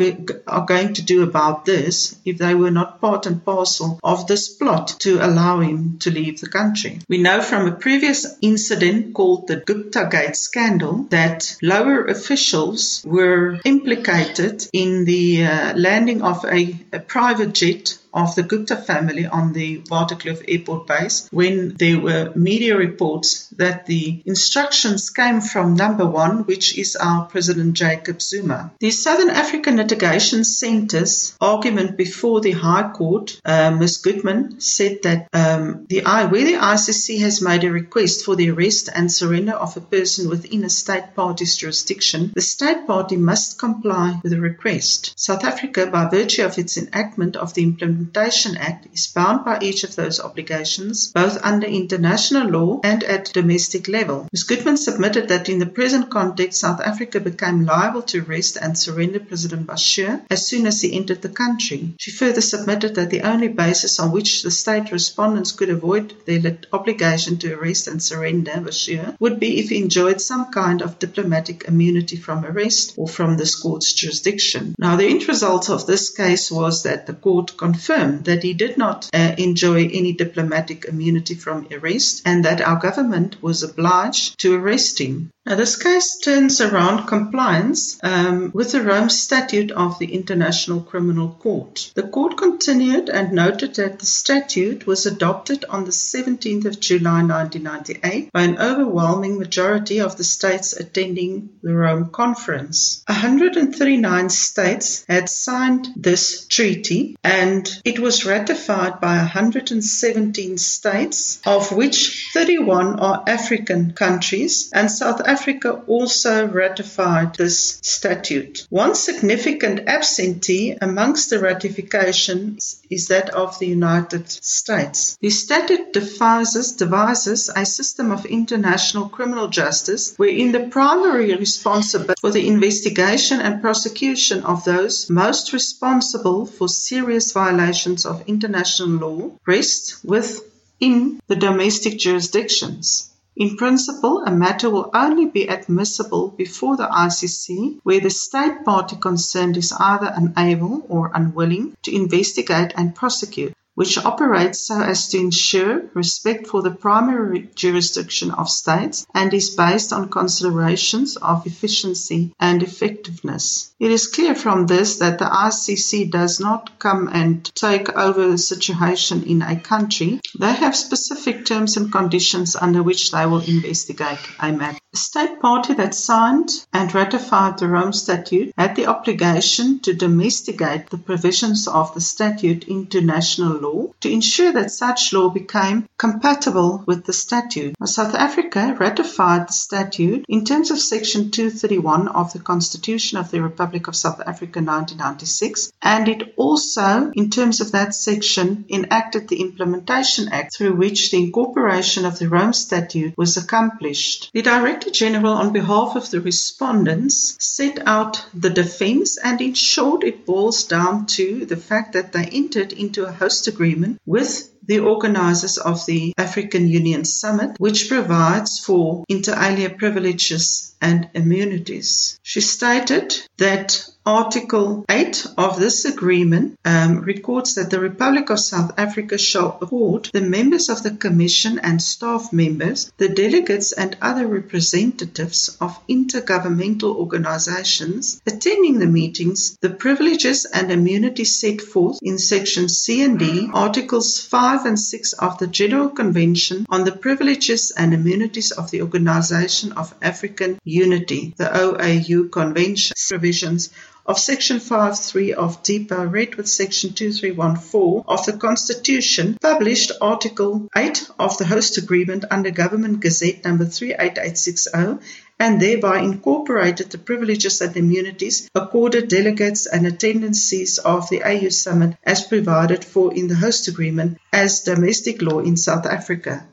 are going to do about this if they were not part and parcel of this plot to allow him to leave the country. We know from a previous incident called the Gupta Gate scandal that lower officials were implicated in the uh, landing of a, a private jet of the Gupta family on the Waterkloof Airport base when there were media reports that the instructions came from number one, which is our President Jacob Zuma. The Southern African Litigation Centre's argument before the High Court, uh, Ms. Goodman, said that um, the where the ICC has made a request for the arrest and surrender of a person within a state party's jurisdiction, the state party must comply with the request. South Africa, by virtue of its enactment of the implementation Implementation Act is bound by each of those obligations, both under international law and at domestic level. Ms. Goodman submitted that in the present context, South Africa became liable to arrest and surrender President Bashir as soon as he entered the country. She further submitted that the only basis on which the state respondents could avoid their obligation to arrest and surrender Bashir would be if he enjoyed some kind of diplomatic immunity from arrest or from this court's jurisdiction. Now, the end result of this case was that the court confirmed that he did not uh, enjoy any diplomatic immunity from arrest and that our government was obliged to arrest him. Now, this case turns around compliance um, with the Rome Statute of the International Criminal Court. The court continued and noted that the statute was adopted on the 17th of July 1998 by an overwhelming majority of the states attending the Rome Conference. 139 states had signed this treaty and it was ratified by 117 states, of which 31 are African countries and South Africa Africa also ratified this statute. One significant absentee amongst the ratifications is that of the United States. The statute devises, devises a system of international criminal justice wherein the primary responsibility for the investigation and prosecution of those most responsible for serious violations of international law rests within the domestic jurisdictions. In principle, a matter will only be admissible before the ICC where the state party concerned is either unable or unwilling to investigate and prosecute which operates so as to ensure respect for the primary jurisdiction of states and is based on considerations of efficiency and effectiveness. It is clear from this that the ICC does not come and take over the situation in a country. They have specific terms and conditions under which they will investigate a matter. The state party that signed and ratified the Rome Statute had the obligation to domesticate the provisions of the statute into national law to ensure that such law became compatible with the statute. South Africa ratified the statute in terms of Section 231 of the Constitution of the Republic of South Africa 1996, and it also, in terms of that section, enacted the Implementation Act through which the incorporation of the Rome Statute was accomplished. The Director General, on behalf of the respondents, set out the defense, and in short, it boils down to the fact that they entered into a host agreement with the organizers of the African Union Summit, which provides for inter alia privileges and immunities. She stated that Article 8 of this agreement um, records that the Republic of South Africa shall award the members of the Commission and staff members, the delegates and other representatives of intergovernmental organizations attending the meetings, the privileges and immunities set forth in Section C and D, Articles 5 and 6 of the General Convention on the Privileges and Immunities of the Organization of African Unity, the OAU Convention. Provisions of Section 5.3 of DIPA read with Section 2314 of the Constitution published Article 8 of the Host Agreement under Government Gazette number 38860 and thereby incorporated the privileges and immunities accorded delegates and attendances of the AU Summit as provided for in the Host Agreement as domestic law in South Africa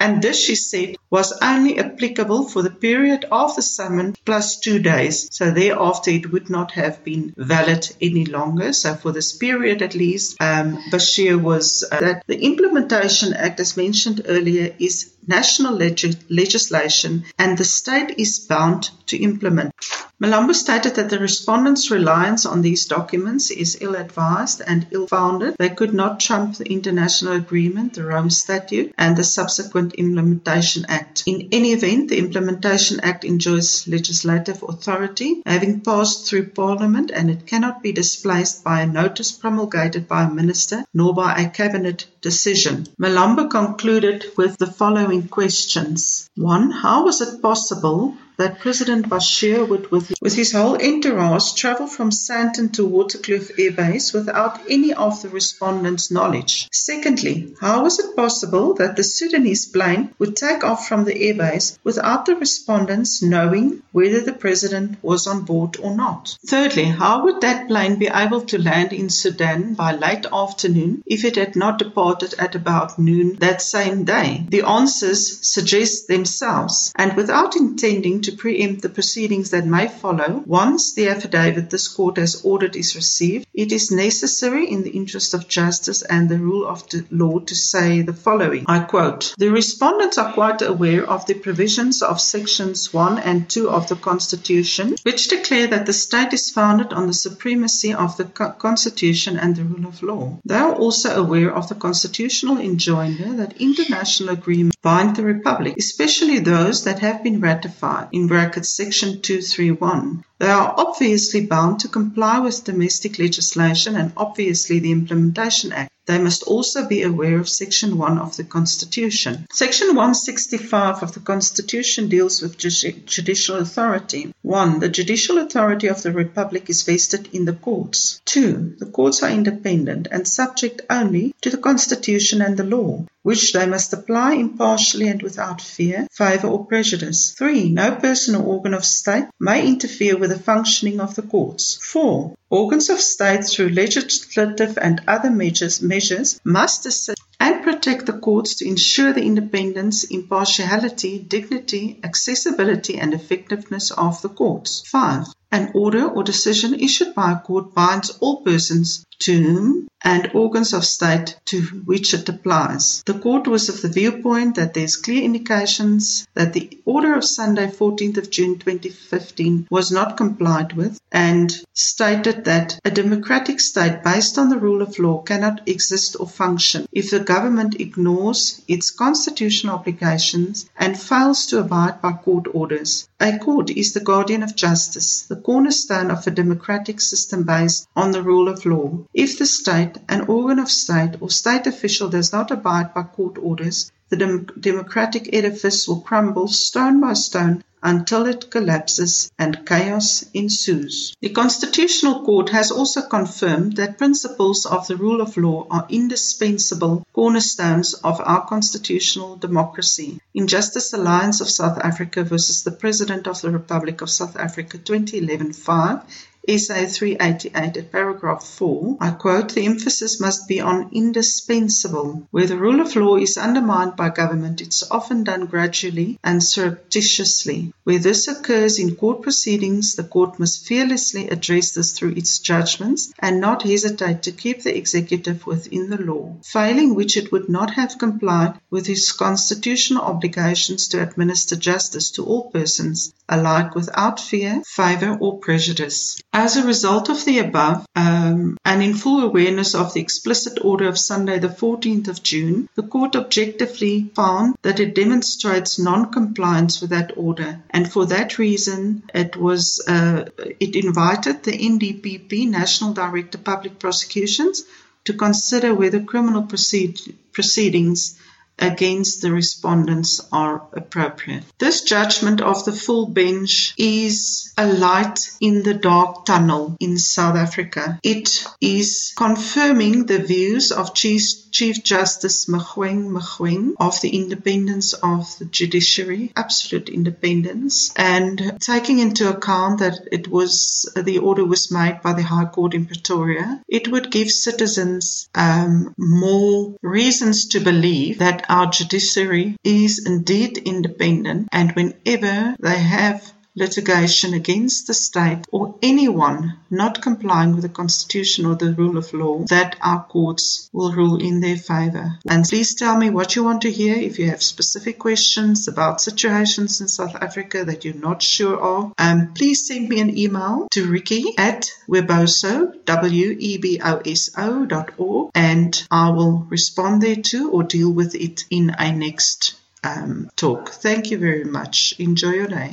and this, she said, was only applicable for the period of the summon plus two days. So thereafter, it would not have been valid any longer. So for this period, at least, um, Bashir was uh, that the Implementation Act, as mentioned earlier, is national leg- legislation and the state is bound to implement. Mlambo stated that the respondents' reliance on these documents is ill advised and ill founded. They could not trump the international agreement, the Rome Statute, and the subsequent Implementation Act. In any event, the Implementation Act enjoys legislative authority, having passed through Parliament, and it cannot be displaced by a notice promulgated by a minister nor by a cabinet decision. Mlambo concluded with the following questions. One, how was it possible that President Bashir would, with, with his whole entourage, travel from Sandton to Waterkloof Air Base without any of the respondents' knowledge? Secondly, how was it possible that the Sudanese plane would take off from the airbase without the respondents knowing whether the president was on board or not? Thirdly, how would that plane be able to land in Sudan by late afternoon if it had not departed at about noon that same day? The answers suggest themselves, and without intending to preempt the proceedings that may follow, once the affidavit this court has ordered is received, it is necessary in the interest of justice and the rule of the law to say the following. I quote, The respondents are quite aware of the provisions of sections 1 and 2 of the Constitution, which declare that the state is founded on the supremacy of the Constitution and the rule of law. They are also aware of the constitutional enjoinder that international agreements bind the Republic, especially those that have been ratified in brackets section 231. They are obviously bound to comply with domestic legislation and obviously the Implementation Act. They must also be aware of Section 1 of the Constitution. Section 165 of the Constitution deals with judicial authority. 1. The judicial authority of the Republic is vested in the courts. 2. The courts are independent and subject only to the Constitution and the law which they must apply impartially and without fear, favour or prejudice. 3. No person or organ of state may interfere with the functioning of the courts. 4. Organs of state through legislative and other measures, measures must assist and protect the courts to ensure the independence, impartiality, dignity, accessibility and effectiveness of the courts. 5. An order or decision issued by a court binds all persons to whom and organs of state to which it applies. The court was of the viewpoint that there's clear indications that the order of Sunday 14th of June 2015 was not complied with and stated that a democratic state based on the rule of law cannot exist or function if the government ignores its constitutional obligations and fails to abide by court orders. A court is the guardian of justice, the cornerstone of a democratic system based on the rule of law. If the state, an organ of state, or state official does not abide by court orders, the dem- democratic edifice will crumble stone by stone until it collapses and chaos ensues. The Constitutional Court has also confirmed that principles of the rule of law are indispensable cornerstones of our constitutional democracy. In Justice Alliance of South Africa versus the President of the Republic of South Africa 2011 5, SA 388 at paragraph 4, I quote, the emphasis must be on indispensable. Where the rule of law is undermined by government, it's often done gradually and surreptitiously. Where this occurs in court proceedings, the court must fearlessly address this through its judgments and not hesitate to keep the executive within the law, failing which it would not have complied with its constitutional obligations to administer justice to all persons alike without fear, favour, or prejudice. As a result of the above, um, and in full awareness of the explicit order of Sunday, the 14th of June, the court objectively found that it demonstrates non-compliance with that order, and for that reason, it was uh, it invited the NDPP, National Director Public Prosecutions, to consider whether criminal proceed, proceedings against the respondents are appropriate. This judgment of the full bench is a light in the dark tunnel in South Africa. It is confirming the views of Chief, Justice Mogoeng Mogoeng of the independence of the judiciary, absolute independence, and taking into account that it was the order was made by the High Court in Pretoria, it would give citizens um, more reasons to believe that our judiciary is indeed independent and whenever they have litigation against the state or anyone not complying with the constitution or the rule of law that our courts will rule in their favor. And please tell me what you want to hear if you have specific questions about situations in South Africa that you're not sure of. Um, please send me an email to ricky at weboso, W-E-B-O-S-O dot org and I will respond there to or deal with it in a next um, talk. Thank you very much. Enjoy your day.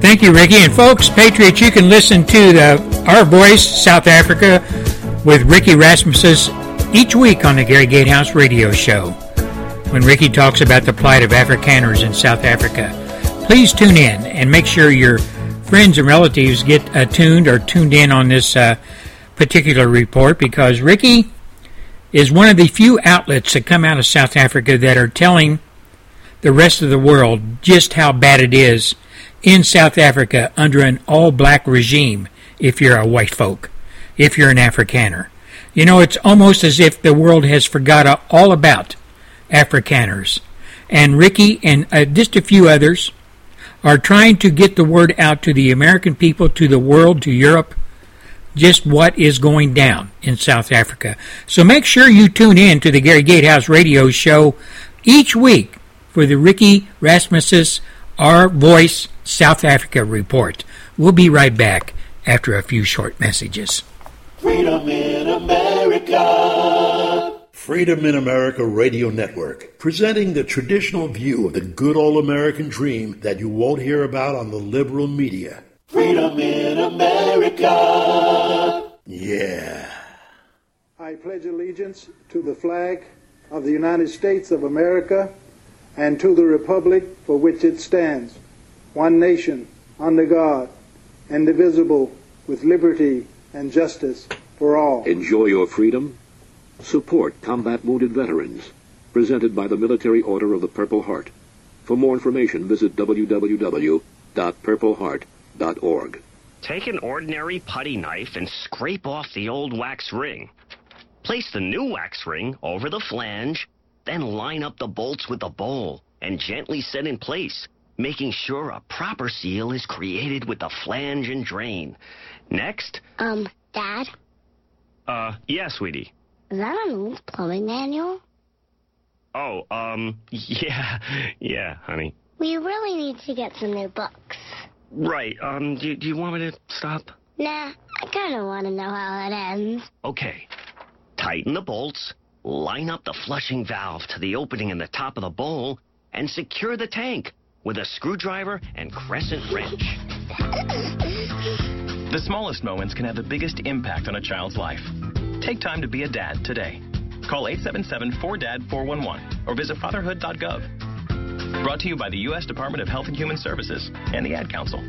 Thank you, Ricky. And folks, Patriots, you can listen to the, Our Voice South Africa with Ricky Rasmussen each week on the Gary Gatehouse radio show when Ricky talks about the plight of Afrikaners in South Africa. Please tune in and make sure your friends and relatives get tuned or tuned in on this uh, particular report because Ricky is one of the few outlets that come out of South Africa that are telling the rest of the world just how bad it is in South Africa under an all black regime if you're a white folk, if you're an Afrikaner. You know, it's almost as if the world has forgot all about Afrikaners. And Ricky and uh, just a few others are trying to get the word out to the American people, to the world, to Europe, just what is going down in South Africa. So make sure you tune in to the Gary Gatehouse radio show each week for the Ricky Rasmussen Our Voice South Africa report. We'll be right back after a few short messages. Freedom in America. Freedom in America Radio Network, presenting the traditional view of the good old American dream that you won't hear about on the liberal media. Freedom in America. Yeah. I pledge allegiance to the flag of the United States of America and to the republic for which it stands, one nation, under God, indivisible, with liberty and justice for all. Enjoy your freedom. Support combat wounded veterans. Presented by the Military Order of the Purple Heart. For more information, visit www.purpleheart.org. Take an ordinary putty knife and scrape off the old wax ring. Place the new wax ring over the flange, then line up the bolts with the bowl and gently set in place, making sure a proper seal is created with the flange and drain. Next. Um, Dad? Uh, yeah, sweetie. Is that an old plumbing manual? Oh, um, yeah, yeah, honey. We really need to get some new books. Right, um, do, do you want me to stop? Nah, I kind of want to know how it ends. Okay. Tighten the bolts, line up the flushing valve to the opening in the top of the bowl, and secure the tank with a screwdriver and crescent wrench. The smallest moments can have the biggest impact on a child's life. Take time to be a dad today. Call 877-4DAD-411 or visit fatherhood.gov. Brought to you by the U.S. Department of Health and Human Services and the Ad Council.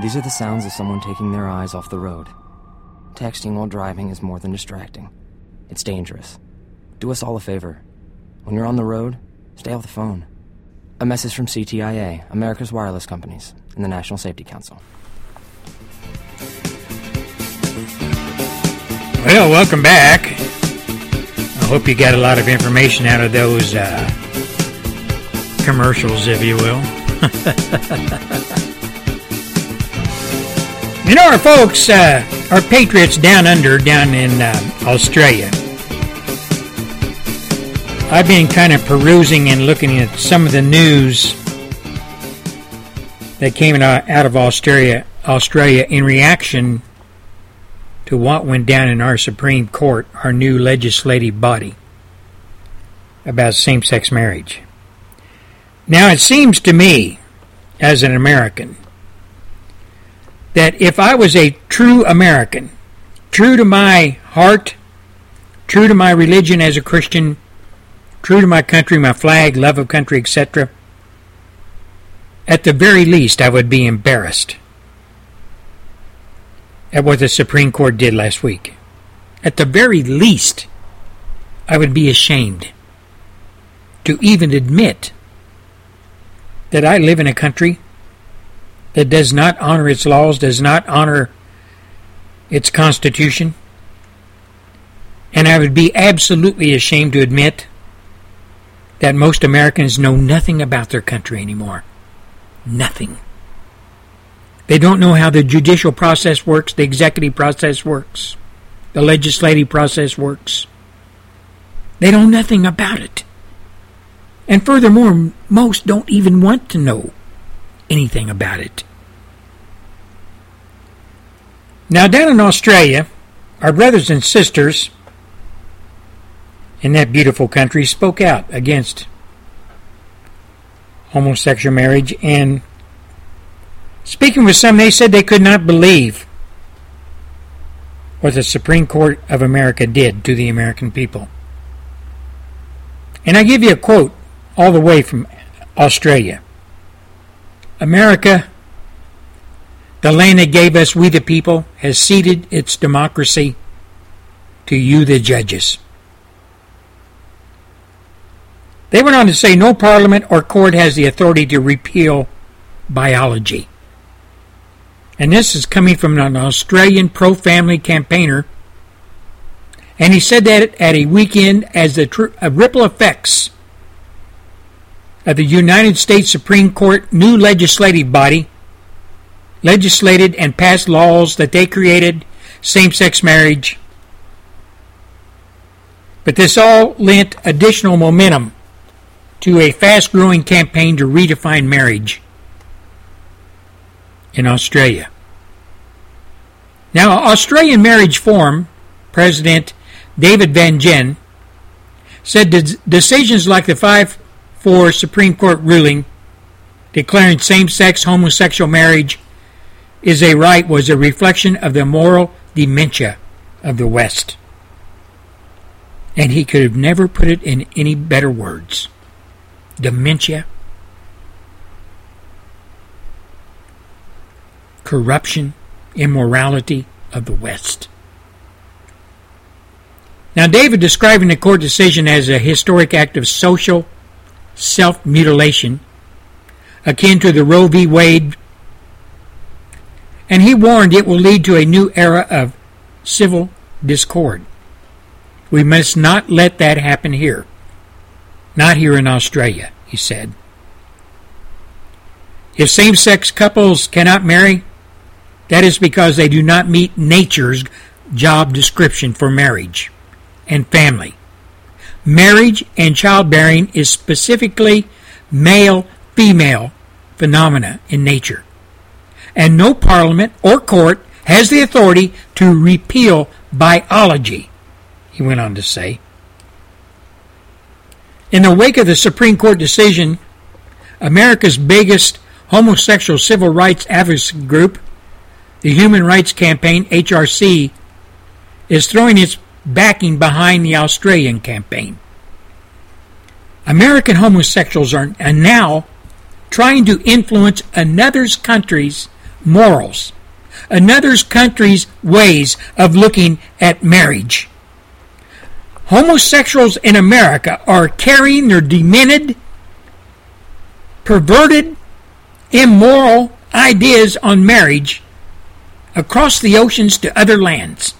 These are the sounds of someone taking their eyes off the road. Texting while driving is more than distracting. It's dangerous. Do us all a favor. When you're on the road, stay off the phone. A message from CTIA, America's wireless companies, and the National Safety Council. Well, welcome back. I hope you got a lot of information out of those uh, commercials, if you will. you know, our folks, uh, our patriots down under, down in uh, Australia. I've been kind of perusing and looking at some of the news that came out of Australia, Australia in reaction to what went down in our Supreme Court, our new legislative body, about same sex marriage. Now, it seems to me, as an American, that if I was a true American, true to my heart, true to my religion as a Christian, true to my country, my flag, love of country, etc., at the very least I would be embarrassed at what the Supreme Court did last week. At the very least, I would be ashamed to even admit that I live in a country that does not honor its laws, does not honor its Constitution. And I would be absolutely ashamed to admit that most Americans know nothing about their country anymore. Nothing. They don't know how the judicial process works, the executive process works, the legislative process works. They know nothing about it. And furthermore, most don't even want to know anything about it. Now, down in Australia, our brothers and sisters in that beautiful country spoke out against homosexual marriage and Speaking with some, they said they could not believe what the Supreme Court of America did to the American people. And I give you a quote all the way from Australia America, the land that gave us, we the people, has ceded its democracy to you, the judges. They went on to say no parliament or court has the authority to repeal biology. And this is coming from an Australian pro family campaigner. And he said that at a weekend as the tr- ripple effects of the United States Supreme Court new legislative body legislated and passed laws that they created same sex marriage. But this all lent additional momentum to a fast growing campaign to redefine marriage in Australia. Now, Australian Marriage Forum President David Van Gend said decisions like the 5 4 Supreme Court ruling declaring same sex homosexual marriage is a right was a reflection of the moral dementia of the West. And he could have never put it in any better words. Dementia corruption, immorality of the West. Now, David describing the court decision as a historic act of social self mutilation, akin to the Roe v. Wade, and he warned it will lead to a new era of civil discord. We must not let that happen here. Not here in Australia, he said. If same sex couples cannot marry, that is because they do not meet nature's job description for marriage and family. Marriage and childbearing is specifically male female phenomena in nature. And no parliament or court has the authority to repeal biology, he went on to say. In the wake of the Supreme Court decision, America's biggest homosexual civil rights advocacy group the Human Rights Campaign, HRC, is throwing its backing behind the Australian campaign. American homosexuals are now trying to influence another country's morals, another country's ways of looking at marriage. Homosexuals in America are carrying their demented, perverted, immoral ideas on marriage across the oceans to other lands.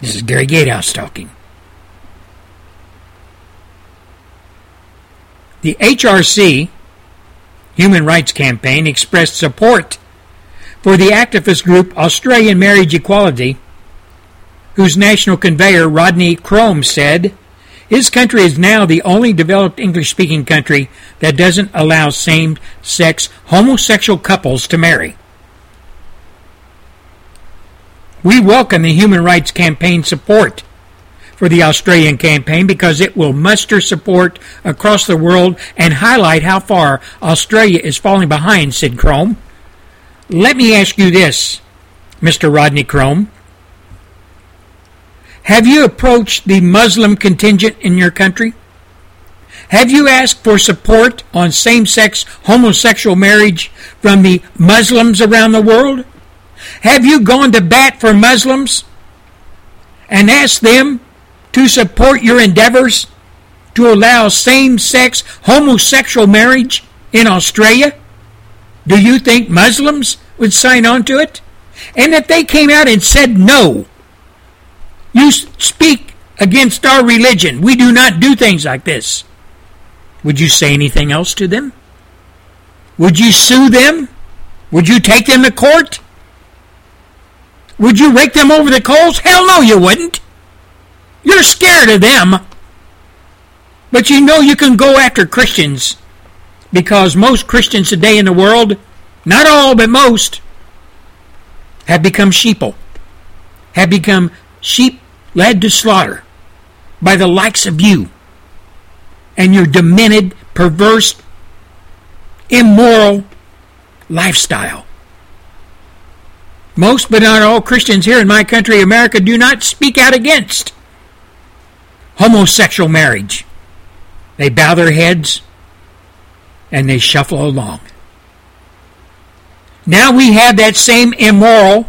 This is Gary Gatehouse talking. The HRC, Human Rights Campaign, expressed support for the activist group Australian Marriage Equality, whose national conveyor Rodney Croome said, his country is now the only developed English speaking country that doesn't allow same sex homosexual couples to marry. We welcome the Human Rights Campaign support for the Australian campaign because it will muster support across the world and highlight how far Australia is falling behind, said Croome. Let me ask you this, Mr. Rodney Croome. Have you approached the Muslim contingent in your country? Have you asked for support on same sex homosexual marriage from the Muslims around the world? Have you gone to bat for Muslims and asked them to support your endeavors to allow same sex homosexual marriage in Australia? Do you think Muslims would sign on to it? And if they came out and said no, you speak against our religion. We do not do things like this. Would you say anything else to them? Would you sue them? Would you take them to court? Would you rake them over the coals? Hell no, you wouldn't. You're scared of them. But you know you can go after Christians because most Christians today in the world, not all, but most, have become sheeple, have become sheep led to slaughter by the likes of you and your demented, perverse, immoral lifestyle. Most, but not all, Christians here in my country, America, do not speak out against homosexual marriage. They bow their heads and they shuffle along. Now we have that same immoral,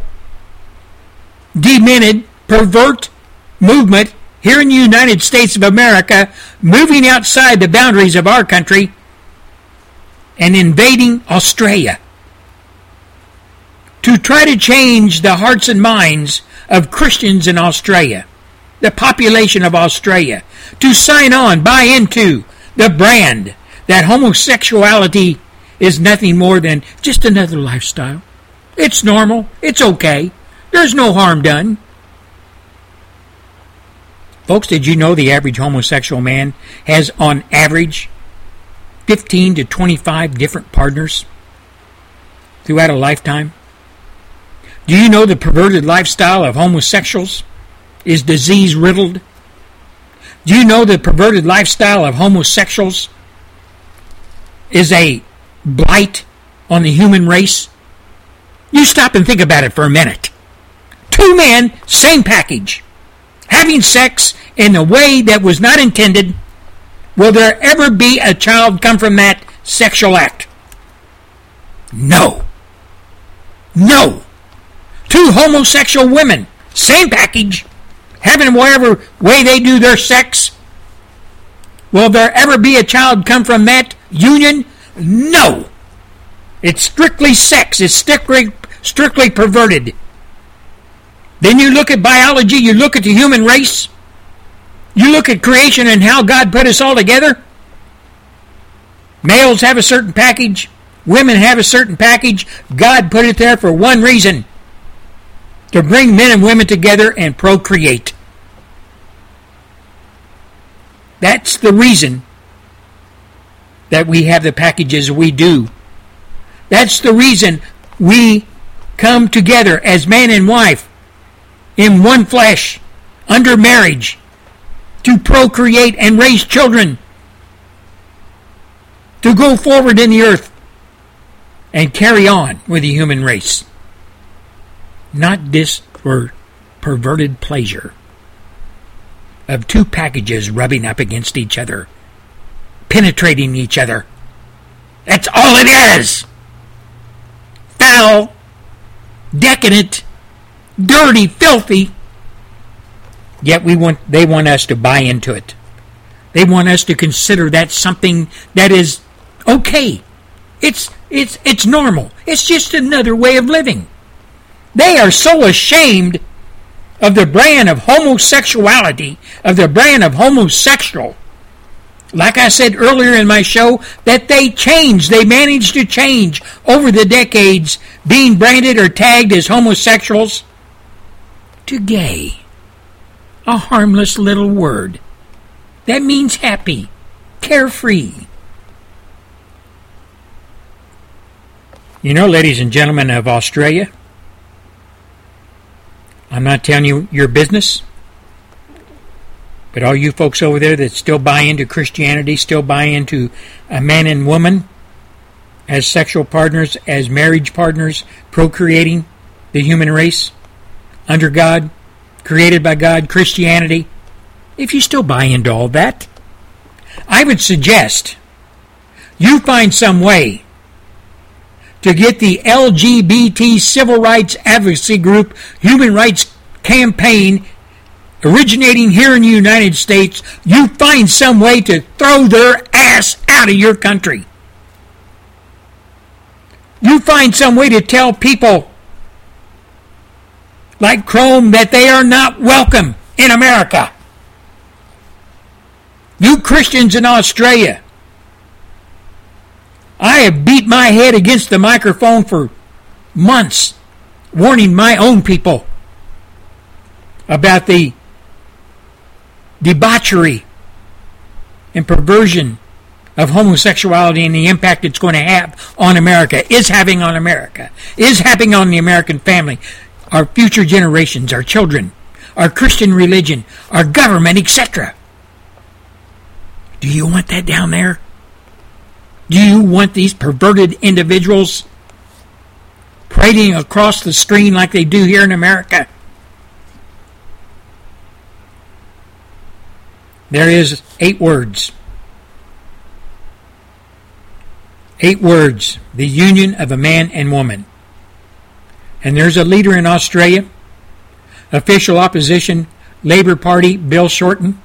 demented, pervert movement here in the United States of America moving outside the boundaries of our country and invading Australia to try to change the hearts and minds of Christians in Australia, the population of Australia, to sign on, buy into the brand that homosexuality is nothing more than just another lifestyle. It's normal. It's okay. There's no harm done. Folks, did you know the average homosexual man has, on average, 15 to 25 different partners throughout a lifetime? Do you know the perverted lifestyle of homosexuals is disease riddled? Do you know the perverted lifestyle of homosexuals is a blight on the human race? You stop and think about it for a minute. Two men, same package, having sex in a way that was not intended. Will there ever be a child come from that sexual act? No. No two homosexual women, same package, having whatever way they do their sex. Will there ever be a child come from that union? No. It's strictly sex. It's strictly strictly perverted. Then you look at biology, you look at the human race, you look at creation and how God put us all together. Males have a certain package, women have a certain package. God put it there for one reason to bring men and women together and procreate. That's the reason that we have the packages we do. That's the reason we come together as man and wife in one flesh under marriage to procreate and raise children to go forward in the earth and carry on with the human race not this for perverted pleasure of two packages rubbing up against each other, penetrating each other. That's all it is. foul, decadent, dirty, filthy. Yet we want they want us to buy into it. They want us to consider that something that is okay. It's it's it's normal. It's just another way of living. They are so ashamed of the brand of homosexuality, of the brand of homosexual, like I said earlier in my show, that they change, they managed to change over the decades, being branded or tagged as homosexuals to gay. A harmless little word. That means happy, carefree. You know, ladies and gentlemen of Australia, I'm not telling you your business, but all you folks over there that still buy into Christianity, still buy into a man and woman as sexual partners, as marriage partners, procreating the human race under God, created by God, Christianity, if you still buy into all that, I would suggest you find some way to get the LGBT civil rights advocacy group human rights campaign originating here in the United States, you find some way to throw their ass out of your country. You find some way to tell people like Croome that they are not welcome in America. You Christians in Australia, I have beat my head against the microphone for months, warning my own people about the debauchery and perversion of homosexuality and the impact it's going to have on America, is having on America, is having on the American family, our future generations, our children, our Christian religion, our government, etc. Do you want that down there? Do you want these perverted individuals parading across the screen like they do here in America? There is eight words. Eight words. The union of a man and woman. And there's a leader in Australia, official opposition Labour Party, Bill Shorten.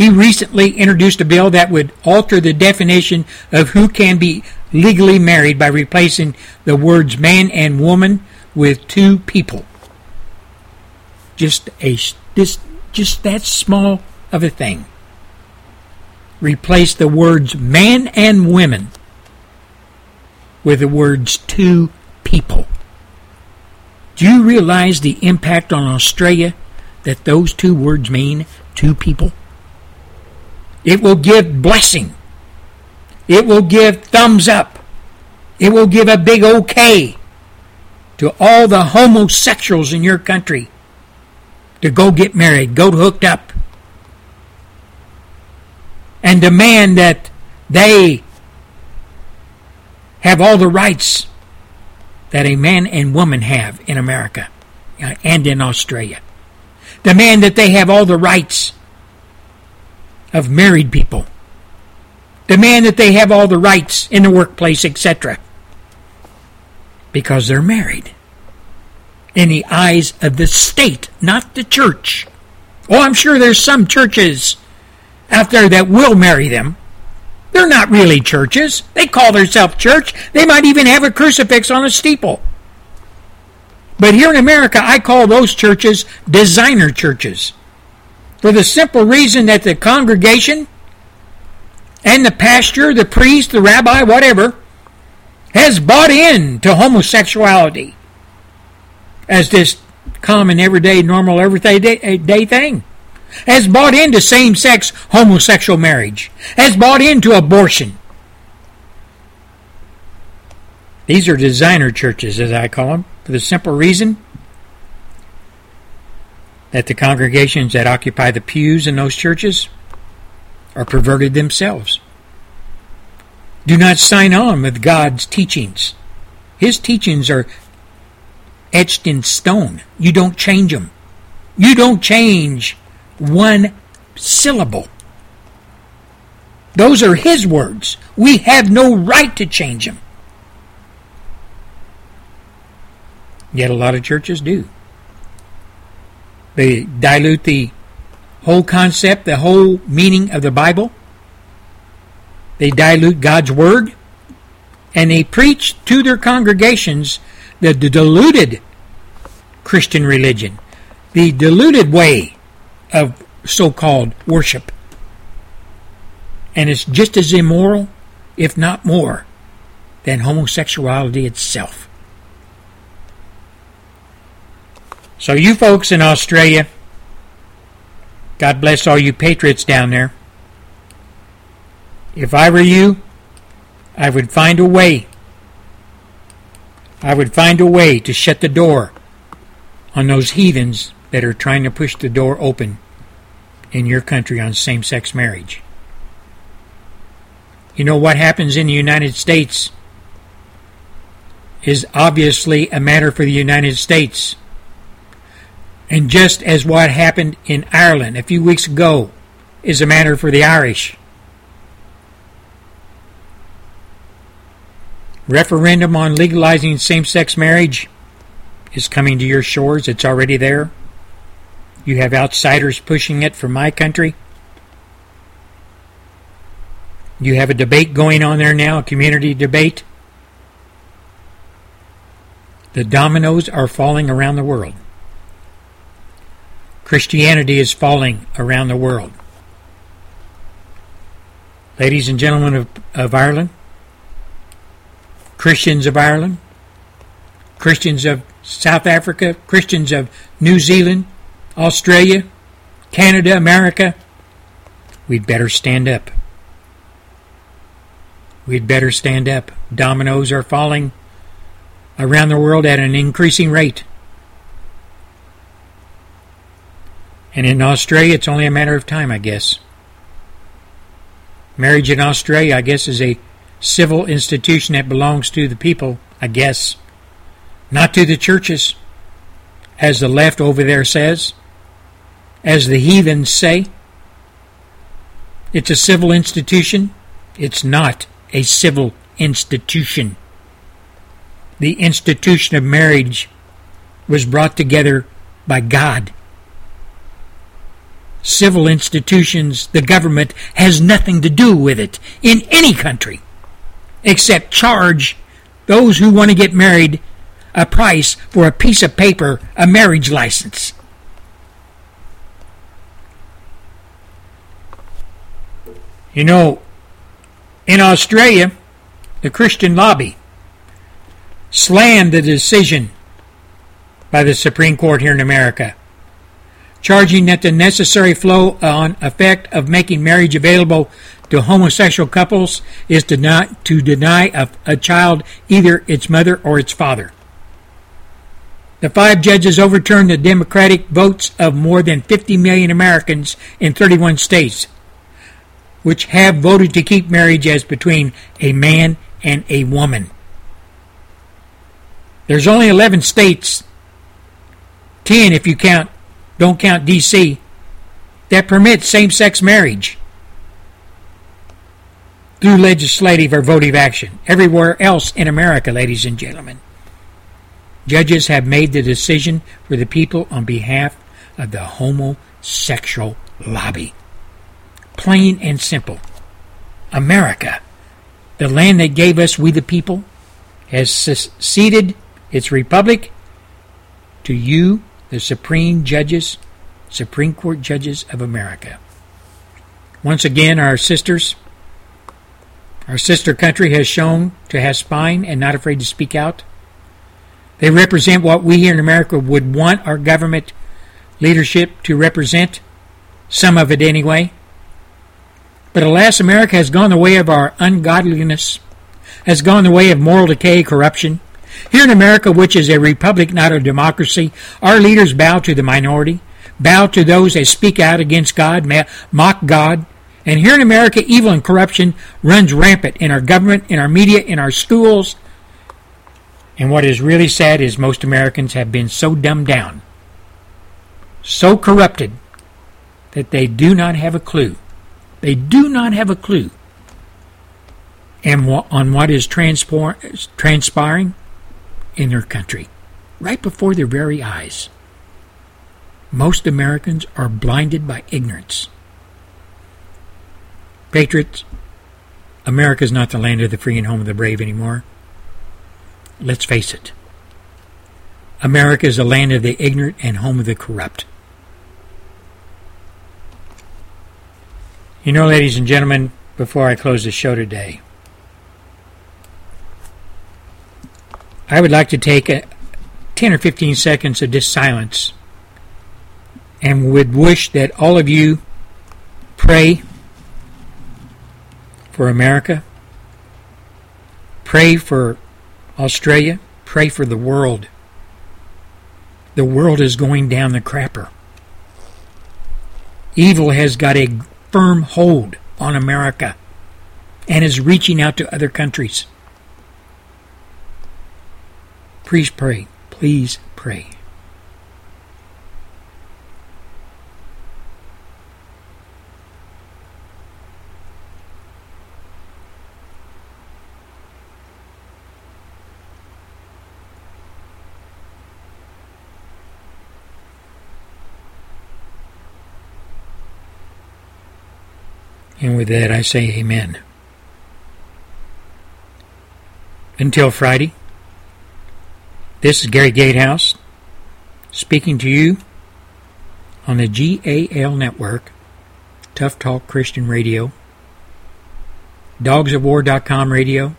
He recently introduced a bill that would alter the definition of who can be legally married by replacing the words man and woman with two people. Just a just just that small of a thing. Replace the words man and women with the words two people. Do you realize the impact on Australia that those two words mean two people? It will give blessing. It will give thumbs up. It will give a big okay to all the homosexuals in your country to go get married, go hooked up, and demand that they have all the rights that a man and woman have in America uh, and in Australia. Demand that they have all the rights of married people. Demand that they have all the rights in the workplace, etc. Because they're married. In the eyes of the state, not the church. Oh, I'm sure there's some churches out there that will marry them. They're not really churches. They call themselves church. They might even have a crucifix on a steeple. But here in America, I call those churches designer churches for the simple reason that the congregation and the pastor, the priest, the rabbi, whatever, has bought in to homosexuality as this common, everyday, normal, everyday day eh, thing. Has bought into same sex homosexual marriage. Has bought into abortion. These are designer churches, as I call them, for the simple reason that the congregations that occupy the pews in those churches are perverted themselves. Do not sign on with God's teachings. His teachings are etched in stone. You don't change them. You don't change one syllable. Those are His words. We have no right to change them. Yet a lot of churches do. They dilute the whole concept, the whole meaning of the Bible. They dilute God's Word. And they preach to their congregations the diluted Christian religion, the diluted way of so called worship. And it's just as immoral, if not more, than homosexuality itself. So, you folks in Australia, God bless all you patriots down there. If I were you, I would find a way. I would find a way to shut the door on those heathens that are trying to push the door open in your country on same sex marriage. You know what happens in the United States is obviously a matter for the United States. And just as what happened in Ireland a few weeks ago is a matter for the Irish. Referendum on legalizing same sex marriage is coming to your shores. It's already there. You have outsiders pushing it from my country. You have a debate going on there now, a community debate. The dominoes are falling around the world. Christianity is falling around the world. Ladies and gentlemen of, of Ireland, Christians of Ireland, Christians of South Africa, Christians of New Zealand, Australia, Canada, America, we'd better stand up. We'd better stand up. Dominoes are falling around the world at an increasing rate. And in Australia, it's only a matter of time, I guess. Marriage in Australia, I guess, is a civil institution that belongs to the people, I guess, not to the churches, as the left over there says, as the heathens say. It's a civil institution. It's not a civil institution. The institution of marriage was brought together by God civil institutions, the government has nothing to do with it in any country except charge those who want to get married a price for a piece of paper, a marriage license. You know, in Australia, the Christian lobby slammed the decision by the Supreme Court here in America charging that the necessary flow on effect of making marriage available to homosexual couples is to, not, to deny a, a child either its mother or its father. The five judges overturned the Democratic votes of more than 50 million Americans in 31 states, which have voted to keep marriage as between a man and a woman. There's only 11 states, 10 if you count don't count D.C., that permits same sex marriage through legislative or votive action. Everywhere else in America, ladies and gentlemen, judges have made the decision for the people on behalf of the homosexual lobby. Plain and simple. America, the land that gave us, we the people, has ceded its republic to you the Supreme Judges, Supreme Court Judges of America. Once again, our sisters, our sister country has shown to have spine and not afraid to speak out. They represent what we here in America would want our government leadership to represent, some of it anyway. But alas, America has gone the way of our ungodliness, has gone the way of moral decay, corruption, here in America, which is a republic, not a democracy, our leaders bow to the minority, bow to those that speak out against God, mock God. And here in America, evil and corruption runs rampant in our government, in our media, in our schools. And what is really sad is most Americans have been so dumbed down, so corrupted, that they do not have a clue. They do not have a clue and on what is transpiring in their country. right before their very eyes. Most Americans are blinded by ignorance. Patriots, America is not the land of the free and home of the brave anymore. Let's face it. America is the land of the ignorant and home of the corrupt. You know, ladies and gentlemen, before I close the show today, I would like to take a 10 or 15 seconds of this silence and would wish that all of you pray for America, pray for Australia, pray for the world. The world is going down the crapper. Evil has got a firm hold on America and is reaching out to other countries. Please pray. Please pray. And with that, I say amen. Until Friday, this is Gary Gatehouse speaking to you on the GAL network, Tough Talk Christian Radio, dogsofwar.com radio,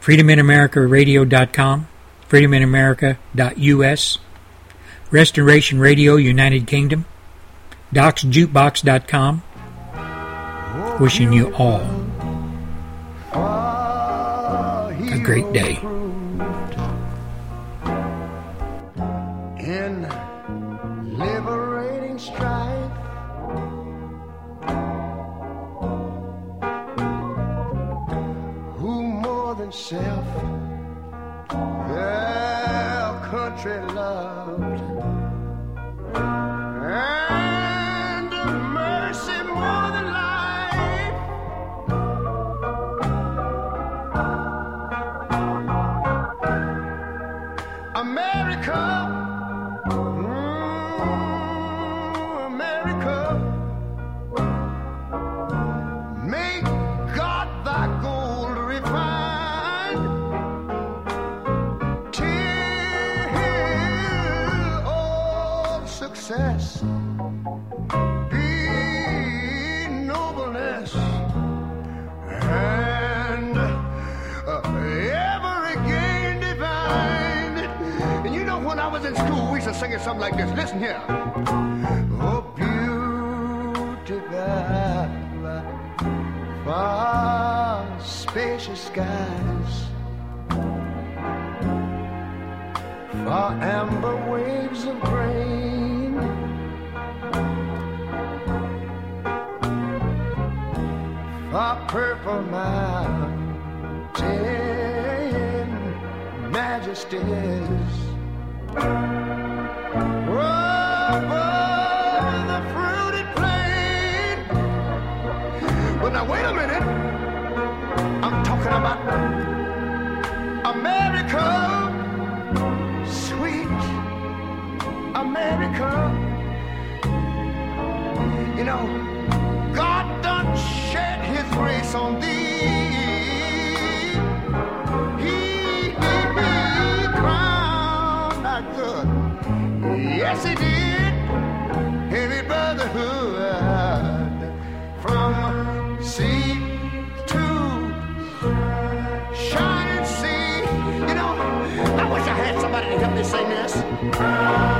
freedominamerica.radio.com, freedominamerica.us, Restoration Radio United Kingdom, docsjukebox.com, wishing you all a great day. Something like this. Listen here. Oh, beautiful, far spacious skies, far amber waves of grain. Far purple mountain majesties. Now wait a minute. I'm talking about America, sweet America. You know, God done shed his grace on thee. He, crowned. Yes, he did. Thank you.